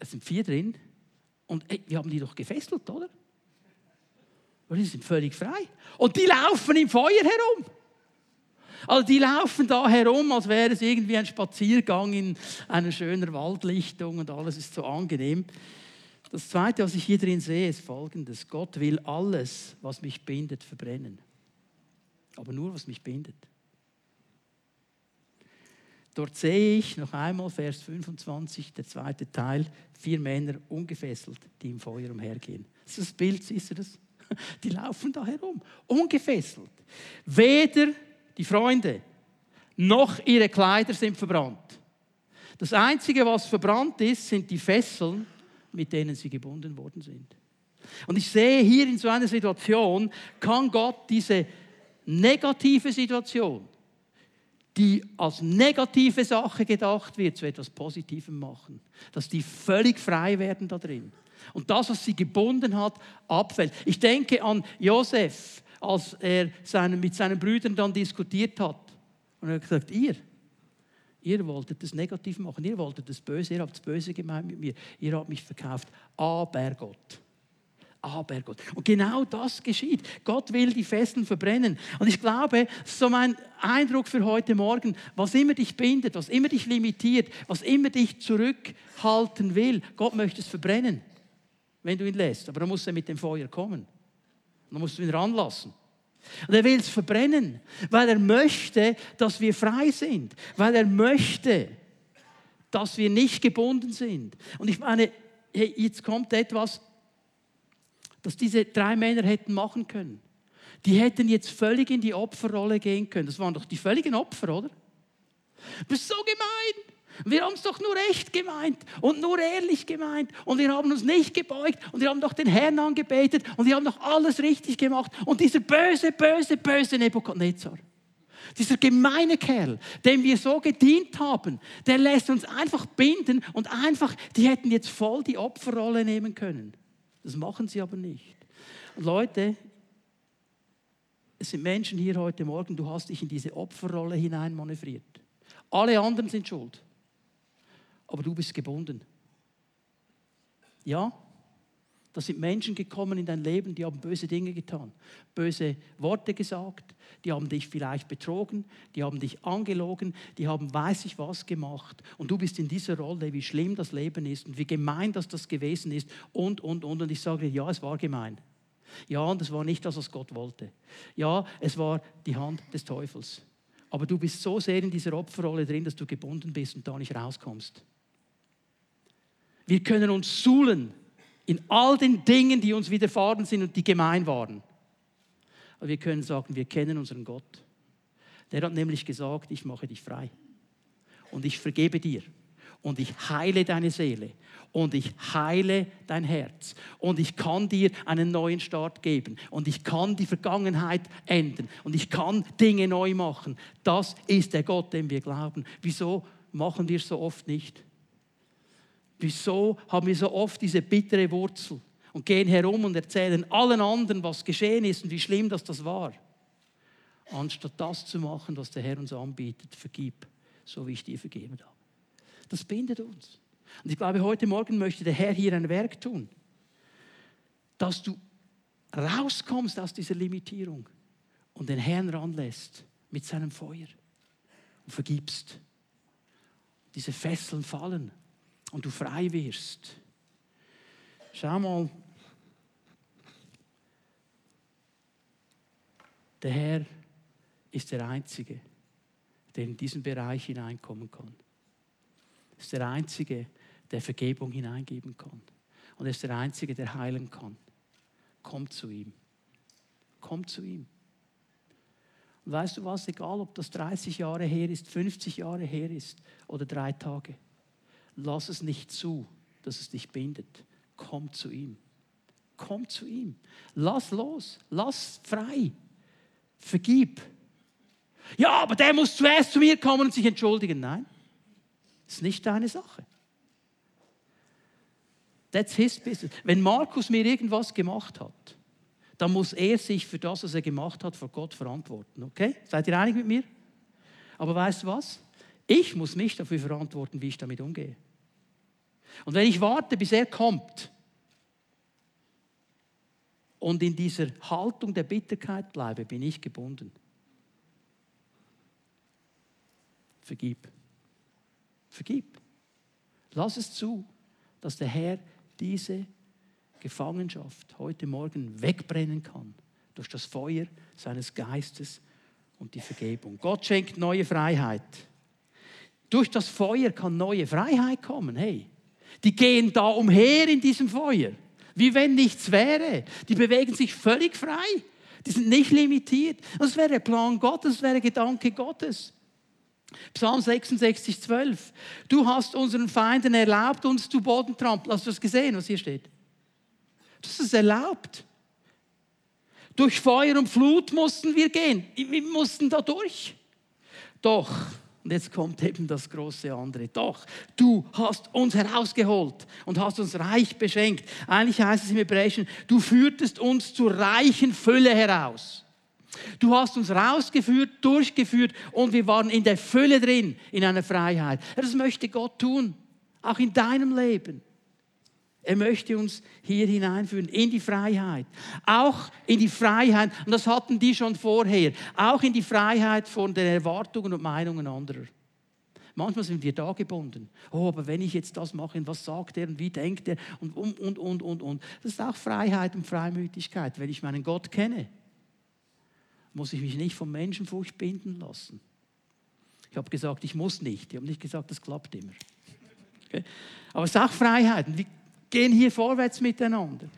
Es sind vier drin und ey, wir haben die doch gefesselt, oder? Und die sind völlig frei. Und die laufen im Feuer herum. Also die laufen da herum, als wäre es irgendwie ein Spaziergang in einer schönen Waldlichtung und alles ist so angenehm. Das Zweite, was ich hier drin sehe, ist folgendes. Gott will alles, was mich bindet, verbrennen. Aber nur, was mich bindet. Dort sehe ich noch einmal Vers 25, der zweite Teil, vier Männer ungefesselt, die im Feuer umhergehen. Das ist das Bild, siehst du das? Die laufen da herum, ungefesselt. Weder die Freunde, noch ihre Kleider sind verbrannt. Das Einzige, was verbrannt ist, sind die Fesseln, mit denen sie gebunden worden sind. Und ich sehe hier in so einer Situation, kann Gott diese negative Situation, die als negative Sache gedacht wird, zu etwas Positivem machen. Dass die völlig frei werden da drin. Und das, was sie gebunden hat, abfällt. Ich denke an Josef, als er seinen, mit seinen Brüdern dann diskutiert hat. Und er hat gesagt, ihr, ihr wolltet das negativ machen, ihr wolltet das Böse, ihr habt das Böse gemeint mit mir, ihr habt mich verkauft. Aber Gott. Aber Gott. Und genau das geschieht. Gott will die Fesseln verbrennen. Und ich glaube, so mein Eindruck für heute Morgen, was immer dich bindet, was immer dich limitiert, was immer dich zurückhalten will, Gott möchte es verbrennen, wenn du ihn lässt. Aber dann muss er mit dem Feuer kommen. Dann musst du ihn ranlassen. Und er will es verbrennen, weil er möchte, dass wir frei sind, weil er möchte, dass wir nicht gebunden sind. Und ich meine, hey, jetzt kommt etwas, das diese drei Männer hätten machen können. Die hätten jetzt völlig in die Opferrolle gehen können. Das waren doch die völligen Opfer, oder? Du bist so gemein. Wir haben es doch nur echt gemeint und nur ehrlich gemeint und wir haben uns nicht gebeugt und wir haben doch den Herrn angebetet und wir haben doch alles richtig gemacht. Und dieser böse, böse, böse Nebukadnezar, dieser gemeine Kerl, dem wir so gedient haben, der lässt uns einfach binden und einfach, die hätten jetzt voll die Opferrolle nehmen können. Das machen sie aber nicht. Leute, es sind Menschen hier heute Morgen, du hast dich in diese Opferrolle hinein manövriert. Alle anderen sind schuld. Aber du bist gebunden. Ja, da sind Menschen gekommen in dein Leben, die haben böse Dinge getan, böse Worte gesagt, die haben dich vielleicht betrogen, die haben dich angelogen, die haben weiß ich was gemacht und du bist in dieser Rolle, wie schlimm das Leben ist und wie gemein das das gewesen ist und, und, und. Und ich sage, ja, es war gemein. Ja, und es war nicht das, was Gott wollte. Ja, es war die Hand des Teufels. Aber du bist so sehr in dieser Opferrolle drin, dass du gebunden bist und da nicht rauskommst. Wir können uns suhlen in all den Dingen, die uns widerfahren sind und die gemein waren. Aber wir können sagen, wir kennen unseren Gott. Der hat nämlich gesagt, ich mache dich frei und ich vergebe dir und ich heile deine Seele und ich heile dein Herz und ich kann dir einen neuen Start geben und ich kann die Vergangenheit ändern und ich kann Dinge neu machen. Das ist der Gott, dem wir glauben. Wieso machen wir es so oft nicht? Wieso haben wir so oft diese bittere Wurzel und gehen herum und erzählen allen anderen, was geschehen ist und wie schlimm das, das war? Anstatt das zu machen, was der Herr uns anbietet, vergib, so wie ich dir vergeben habe. Das bindet uns. Und ich glaube, heute Morgen möchte der Herr hier ein Werk tun, dass du rauskommst aus dieser Limitierung und den Herrn ranlässt mit seinem Feuer und vergibst. Diese Fesseln fallen und du frei wirst. Schau mal, der Herr ist der Einzige, der in diesen Bereich hineinkommen kann. Er ist der Einzige, der Vergebung hineingeben kann. Und er ist der Einzige, der heilen kann. Komm zu ihm. Komm zu ihm. Und weißt du was, egal ob das 30 Jahre her ist, 50 Jahre her ist oder drei Tage. Lass es nicht zu, dass es dich bindet. Komm zu ihm. Komm zu ihm. Lass los. Lass frei. Vergib. Ja, aber der muss zuerst zu mir kommen und sich entschuldigen. Nein, das ist nicht deine Sache. That's his business. Wenn Markus mir irgendwas gemacht hat, dann muss er sich für das, was er gemacht hat, vor Gott verantworten. Okay? Seid ihr einig mit mir? Aber weißt du was? Ich muss mich dafür verantworten, wie ich damit umgehe. Und wenn ich warte, bis er kommt und in dieser Haltung der Bitterkeit bleibe, bin ich gebunden. Vergib. Vergib. Lass es zu, dass der Herr diese Gefangenschaft heute Morgen wegbrennen kann durch das Feuer seines Geistes und die Vergebung. Gott schenkt neue Freiheit. Durch das Feuer kann neue Freiheit kommen. Hey, die gehen da umher in diesem Feuer, wie wenn nichts wäre. Die bewegen sich völlig frei. Die sind nicht limitiert. Das wäre Plan Gottes, das wäre Gedanke Gottes. Psalm 66, 12. Du hast unseren Feinden erlaubt, uns zu Boden trampeln. Hast du das gesehen, was hier steht? Das ist erlaubt. Durch Feuer und Flut mussten wir gehen. Wir mussten da durch. Doch, und jetzt kommt eben das große andere. Doch, du hast uns herausgeholt und hast uns reich beschenkt. Eigentlich heißt es im Hebräischen, du führtest uns zur reichen Fülle heraus. Du hast uns rausgeführt, durchgeführt und wir waren in der Fülle drin, in einer Freiheit. Das möchte Gott tun, auch in deinem Leben. Er möchte uns hier hineinführen, in die Freiheit. Auch in die Freiheit, und das hatten die schon vorher, auch in die Freiheit von den Erwartungen und Meinungen anderer. Manchmal sind wir da gebunden. Oh, aber wenn ich jetzt das mache, was sagt er und wie denkt er und, und, und, und, und, und. Das ist auch Freiheit und Freimütigkeit. Wenn ich meinen Gott kenne, muss ich mich nicht vom Menschenfurcht binden lassen. Ich habe gesagt, ich muss nicht. Ich habe nicht gesagt, das klappt immer. Okay? Aber es ist auch Freiheit. Und wie gehen hier vorwärts miteinander.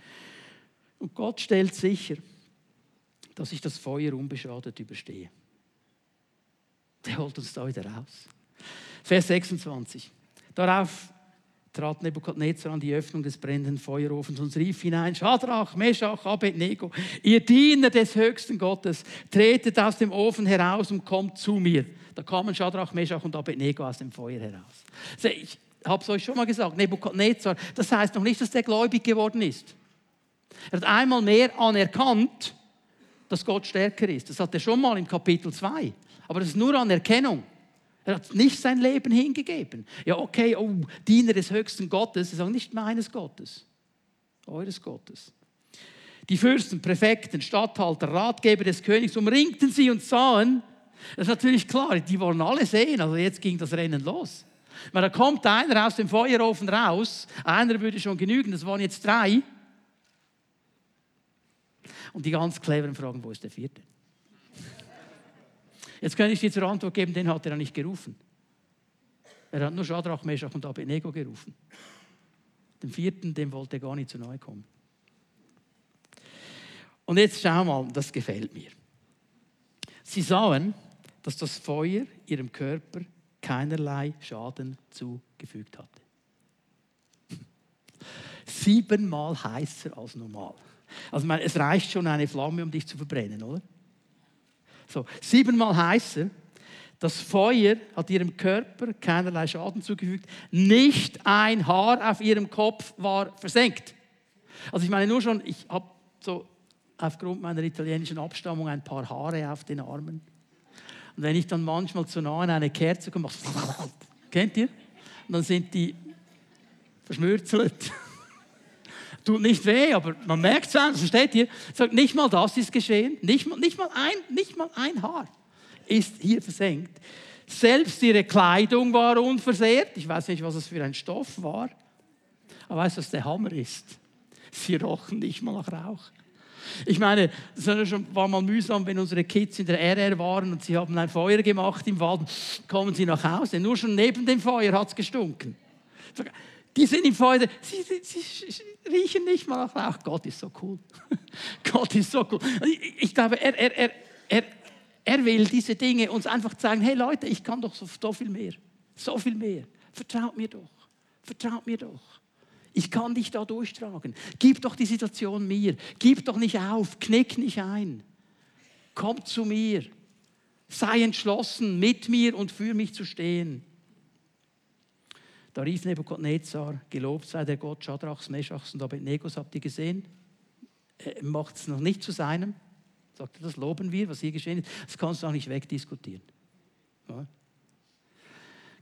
Und Gott stellt sicher, dass ich das Feuer unbeschadet überstehe. Der holt uns da wieder raus. Vers 26. Darauf trat Nebukadnezar an die Öffnung des brennenden Feuerofens und rief hinein, Schadrach, Meschach, Abednego, ihr Diener des höchsten Gottes, tretet aus dem Ofen heraus und kommt zu mir. Da kamen Schadrach, Meschach und Abednego aus dem Feuer heraus. Ich habe es euch schon mal gesagt, Nebukadnezar, das heißt noch nicht, dass der gläubig geworden ist. Er hat einmal mehr anerkannt, dass Gott stärker ist. Das hat er schon mal im Kapitel 2. Aber das ist nur an Erkennung. Er hat nicht sein Leben hingegeben. Ja, okay, oh, Diener des höchsten Gottes. Er sagt nicht meines Gottes, eures Gottes. Die Fürsten, Präfekten, Statthalter, Ratgeber des Königs umringten sie und sahen, das ist natürlich klar, die wollen alle sehen, also jetzt ging das Rennen los. Weil da kommt einer aus dem Feuerofen raus, einer würde schon genügen, das waren jetzt drei. Und die ganz cleveren fragen, wo ist der vierte? Jetzt kann ich dir zur Antwort geben, den hat er nicht gerufen. Er hat nur Shadrach, Meshach und Abednego gerufen. Den vierten, dem wollte er gar nicht zu nahe kommen. Und jetzt schau mal, das gefällt mir. Sie sahen, dass das Feuer ihrem Körper keinerlei Schaden zugefügt hatte. Siebenmal heißer als normal. Also meine, es reicht schon eine Flamme, um dich zu verbrennen, oder? So, siebenmal heißer. Das Feuer hat ihrem Körper keinerlei Schaden zugefügt. Nicht ein Haar auf ihrem Kopf war versenkt. Also ich meine nur schon, ich habe so aufgrund meiner italienischen Abstammung ein paar Haare auf den Armen. Und wenn ich dann manchmal zu nah an eine Kerze komme, kennt ihr? Und dann sind die verschmürzelt. Tut nicht weh, aber man merkt es an, versteht ihr? Sagt, nicht mal das ist geschehen, nicht mal, nicht, mal ein, nicht mal ein Haar ist hier versenkt. Selbst ihre Kleidung war unversehrt. Ich weiß nicht, was es für ein Stoff war. Aber weißt du, was der Hammer ist? Sie rochen nicht mal nach Rauch. Ich meine, es war mal mühsam, wenn unsere Kids in der RR waren und sie haben ein Feuer gemacht im Wald, kommen sie nach Hause. Nur schon neben dem Feuer hat es gestunken. Die sind im Feuer, sie, sie, sie, riechen nicht mal nach Rauch. Gott ist so cool. Gott ist so cool. Ich, ich glaube, er, er, er, er, er will diese Dinge uns einfach zeigen, hey Leute, ich kann doch so, so viel mehr. So viel mehr. Vertraut mir doch. Vertraut mir doch. Ich kann dich da durchtragen. Gib doch die Situation mir. Gib doch nicht auf. Knick nicht ein. Komm zu mir. Sei entschlossen, mit mir und für mich zu stehen. Da rief Nebukadnezar, gelobt sei der Gott Schadrachs, Meschachs und Abednego, habt ihr gesehen? Er macht es noch nicht zu seinem. Sagt er, das loben wir, was hier geschehen ist. Das kannst du auch nicht wegdiskutieren. Ja.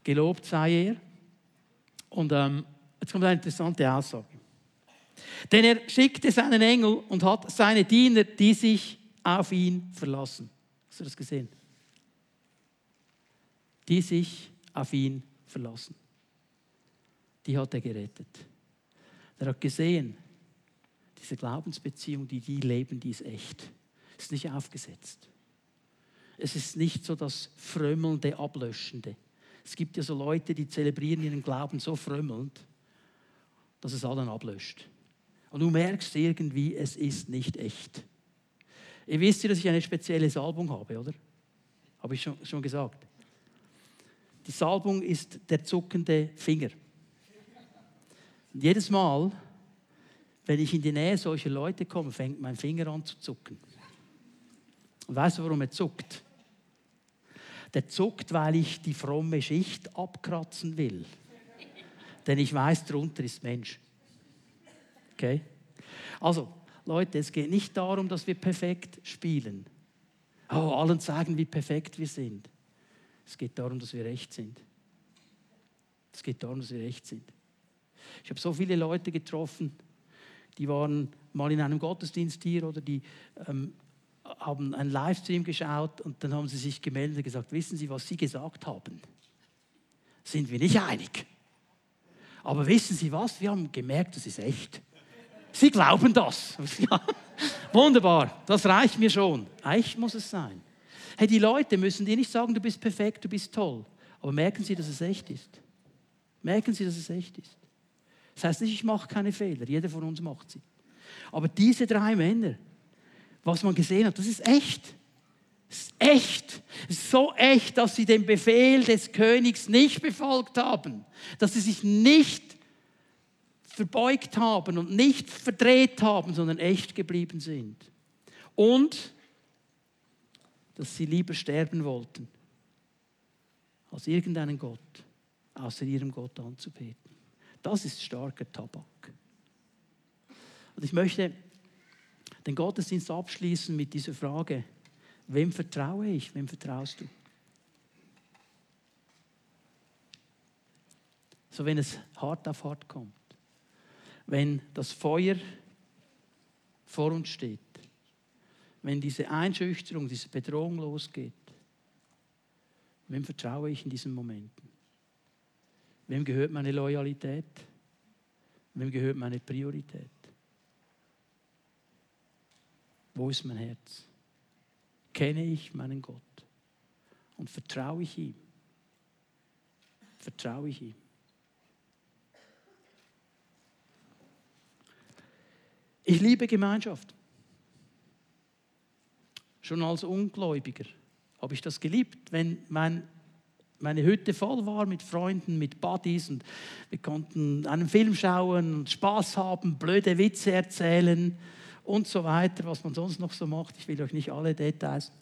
Gelobt sei er. Und ähm, jetzt kommt eine interessante Aussage. Denn er schickte seinen Engel und hat seine Diener, die sich auf ihn verlassen. Hast du das gesehen? Die sich auf ihn verlassen die hat er gerettet. Er hat gesehen, diese Glaubensbeziehung, die die leben, die ist echt. Ist nicht aufgesetzt. Es ist nicht so das frömmelnde, ablöschende. Es gibt ja so Leute, die zelebrieren ihren Glauben so frömmelnd, dass es allen ablöscht. Und du merkst irgendwie, es ist nicht echt. Ihr wisst ja, dass ich eine spezielle Salbung habe, oder? Habe ich schon, schon gesagt. Die Salbung ist der zuckende Finger. Und jedes Mal, wenn ich in die Nähe solcher Leute komme, fängt mein Finger an zu zucken. Und weißt du, warum er zuckt? Der zuckt, weil ich die fromme Schicht abkratzen will. Denn ich weiß, drunter ist Mensch. Okay? Also, Leute, es geht nicht darum, dass wir perfekt spielen. Oh, allen sagen, wie perfekt wir sind. Es geht darum, dass wir recht sind. Es geht darum, dass wir recht sind. Ich habe so viele Leute getroffen, die waren mal in einem Gottesdienst hier oder die ähm, haben einen Livestream geschaut und dann haben sie sich gemeldet und gesagt, wissen Sie, was Sie gesagt haben? Sind wir nicht einig. Aber wissen Sie was? Wir haben gemerkt, das ist echt. Sie glauben das. Ja. Wunderbar, das reicht mir schon. Echt muss es sein. Hey, die Leute müssen dir nicht sagen, du bist perfekt, du bist toll. Aber merken Sie, dass es echt ist. Merken Sie, dass es echt ist. Das heißt nicht, ich mache keine Fehler. Jeder von uns macht sie. Aber diese drei Männer, was man gesehen hat, das ist echt. Ist echt. So echt, dass sie den Befehl des Königs nicht befolgt haben. Dass sie sich nicht verbeugt haben und nicht verdreht haben, sondern echt geblieben sind. Und dass sie lieber sterben wollten, als irgendeinen Gott außer ihrem Gott anzubeten. Das ist starker Tabak. Und ich möchte den Gottesdienst abschließen mit dieser Frage, wem vertraue ich, wem vertraust du? So wenn es hart auf hart kommt, wenn das Feuer vor uns steht, wenn diese Einschüchterung, diese Bedrohung losgeht, wem vertraue ich in diesen Momenten? Wem gehört meine Loyalität? Wem gehört meine Priorität? Wo ist mein Herz? Kenne ich meinen Gott? Und vertraue ich ihm? Vertraue ich ihm? Ich liebe Gemeinschaft. Schon als Ungläubiger habe ich das geliebt, wenn mein, meine Hütte voll war mit Freunden, mit Buddies und wir konnten einen Film schauen und Spaß haben, blöde Witze erzählen und so weiter, was man sonst noch so macht. Ich will euch nicht alle Details.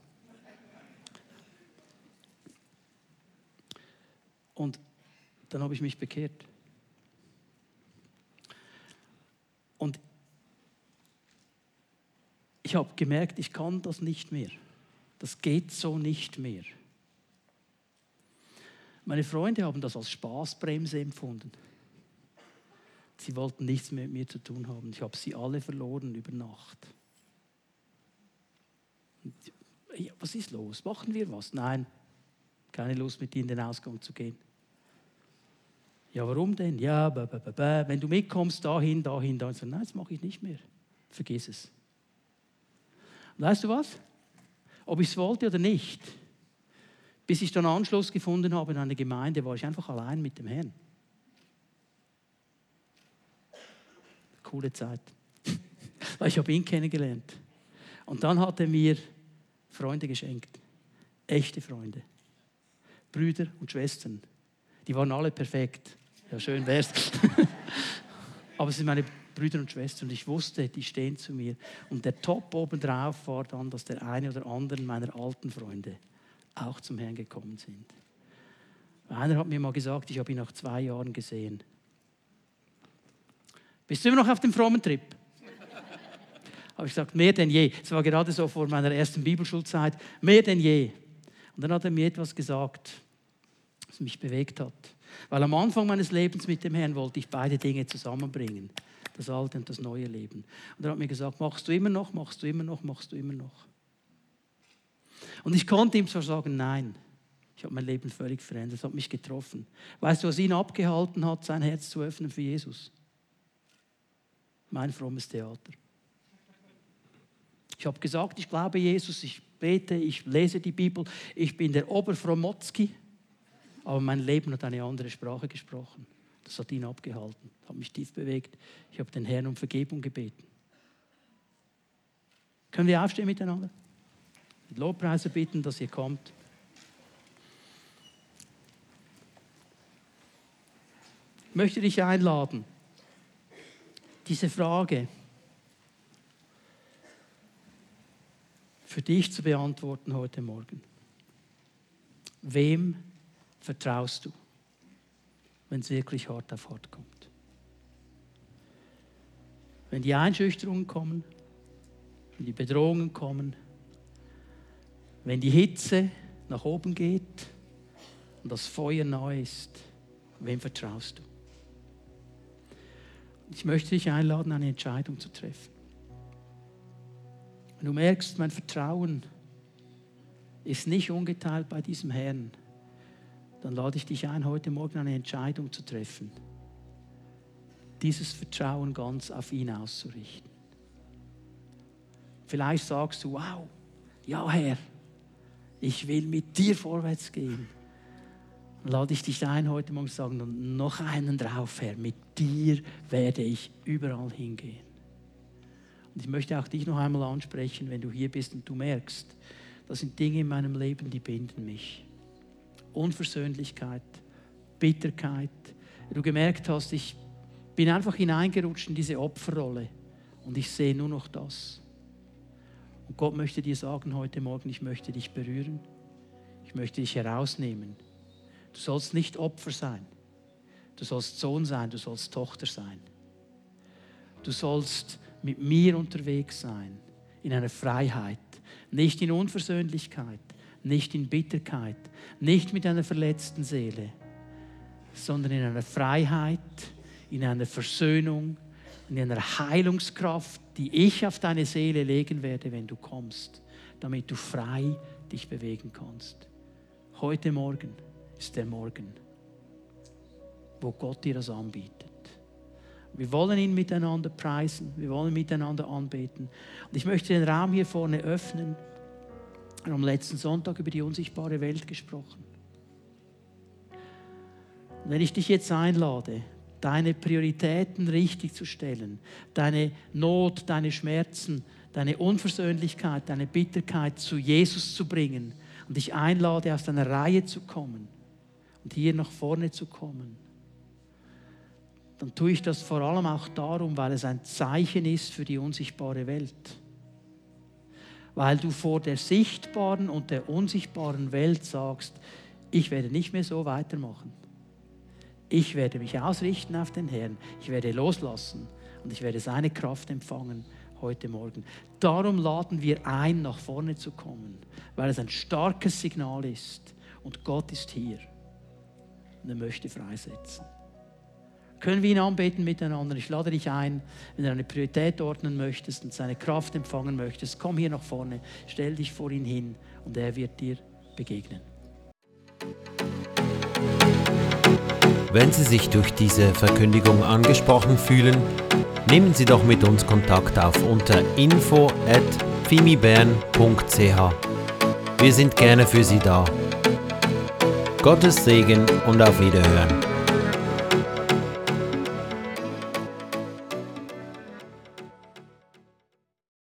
Und dann habe ich mich bekehrt. Und ich habe gemerkt, ich kann das nicht mehr. Das geht so nicht mehr. Meine Freunde haben das als Spaßbremse empfunden. Sie wollten nichts mehr mit mir zu tun haben. Ich habe sie alle verloren über Nacht. Ja, was ist los? Machen wir was? Nein, keine Lust mit dir in den Ausgang zu gehen. Ja, warum denn? Ja, ba, ba, ba, wenn du mitkommst, dahin, dahin, dahin. So, nein, das mache ich nicht mehr. Vergiss es. Weißt du was? Ob ich es wollte oder nicht, bis ich dann Anschluss gefunden habe in einer Gemeinde, war ich einfach allein mit dem Herrn. Coole Zeit. Weil ich habe ihn kennengelernt. Und dann hat er mir Freunde geschenkt. Echte Freunde. Brüder und Schwestern. Die waren alle perfekt. Ja, schön wär's. Aber es sind meine Brüder und Schwestern. Und ich wusste, die stehen zu mir. Und der Top obendrauf war dann, dass der eine oder andere meiner alten Freunde auch zum Herrn gekommen sind. Einer hat mir mal gesagt, ich habe ihn nach zwei Jahren gesehen. Bist du immer noch auf dem frommen Trip? habe ich gesagt, mehr denn je. Es war gerade so vor meiner ersten Bibelschulzeit, mehr denn je. Und dann hat er mir etwas gesagt, was mich bewegt hat. Weil am Anfang meines Lebens mit dem Herrn wollte ich beide Dinge zusammenbringen das alte und das neue Leben. Und er hat mir gesagt, machst du immer noch, machst du immer noch, machst du immer noch. Und ich konnte ihm zwar sagen, nein, ich habe mein Leben völlig verändert, es hat mich getroffen. Weißt du, was ihn abgehalten hat, sein Herz zu öffnen für Jesus? Mein frommes Theater. Ich habe gesagt, ich glaube Jesus, ich bete, ich lese die Bibel, ich bin der Oberfromotzki, aber mein Leben hat eine andere Sprache gesprochen. Das hat ihn abgehalten, hat mich tief bewegt. Ich habe den Herrn um Vergebung gebeten. Können wir aufstehen miteinander? Mit Lobpreise bitten, dass ihr kommt. Ich möchte dich einladen, diese Frage für dich zu beantworten heute Morgen. Wem vertraust du? wenn es wirklich hart auf hart kommt. Wenn die Einschüchterungen kommen, wenn die Bedrohungen kommen, wenn die Hitze nach oben geht und das Feuer neu ist, wem vertraust du? Ich möchte dich einladen, eine Entscheidung zu treffen. Wenn du merkst, mein Vertrauen ist nicht ungeteilt bei diesem Herrn, dann lade ich dich ein, heute Morgen eine Entscheidung zu treffen, dieses Vertrauen ganz auf ihn auszurichten. Vielleicht sagst du, wow, ja Herr, ich will mit dir vorwärts gehen. Lade ich dich ein, heute Morgen zu sagen, noch einen drauf, Herr, mit dir werde ich überall hingehen. Und ich möchte auch dich noch einmal ansprechen, wenn du hier bist und du merkst, das sind Dinge in meinem Leben, die binden mich. Unversöhnlichkeit, Bitterkeit. Du gemerkt hast, ich bin einfach hineingerutscht in diese Opferrolle und ich sehe nur noch das. Und Gott möchte dir sagen heute Morgen, ich möchte dich berühren, ich möchte dich herausnehmen. Du sollst nicht Opfer sein, du sollst Sohn sein, du sollst Tochter sein. Du sollst mit mir unterwegs sein in einer Freiheit, nicht in Unversöhnlichkeit, nicht in Bitterkeit, nicht mit einer verletzten Seele, sondern in einer Freiheit, in einer Versöhnung, in einer Heilungskraft, die ich auf deine Seele legen werde, wenn du kommst, damit du frei dich bewegen kannst. Heute Morgen ist der Morgen, wo Gott dir das anbietet. Wir wollen ihn miteinander preisen, wir wollen miteinander anbeten. Und ich möchte den Raum hier vorne öffnen. Wir haben letzten Sonntag über die unsichtbare Welt gesprochen. Und wenn ich dich jetzt einlade, deine Prioritäten richtig zu stellen, deine Not, deine Schmerzen, deine Unversöhnlichkeit, deine Bitterkeit zu Jesus zu bringen und dich einlade, aus deiner Reihe zu kommen und hier nach vorne zu kommen dann tue ich das vor allem auch darum, weil es ein Zeichen ist für die unsichtbare Welt. Weil du vor der sichtbaren und der unsichtbaren Welt sagst, ich werde nicht mehr so weitermachen. Ich werde mich ausrichten auf den Herrn. Ich werde loslassen und ich werde seine Kraft empfangen heute Morgen. Darum laden wir ein, nach vorne zu kommen, weil es ein starkes Signal ist und Gott ist hier und er möchte freisetzen können wir ihn anbeten miteinander. Ich lade dich ein, wenn du eine Priorität ordnen möchtest und seine Kraft empfangen möchtest, komm hier nach vorne, stell dich vor ihn hin und er wird dir begegnen. Wenn Sie sich durch diese Verkündigung angesprochen fühlen, nehmen Sie doch mit uns Kontakt auf unter info at fimibern.ch. Wir sind gerne für Sie da. Gottes Segen und auf Wiederhören.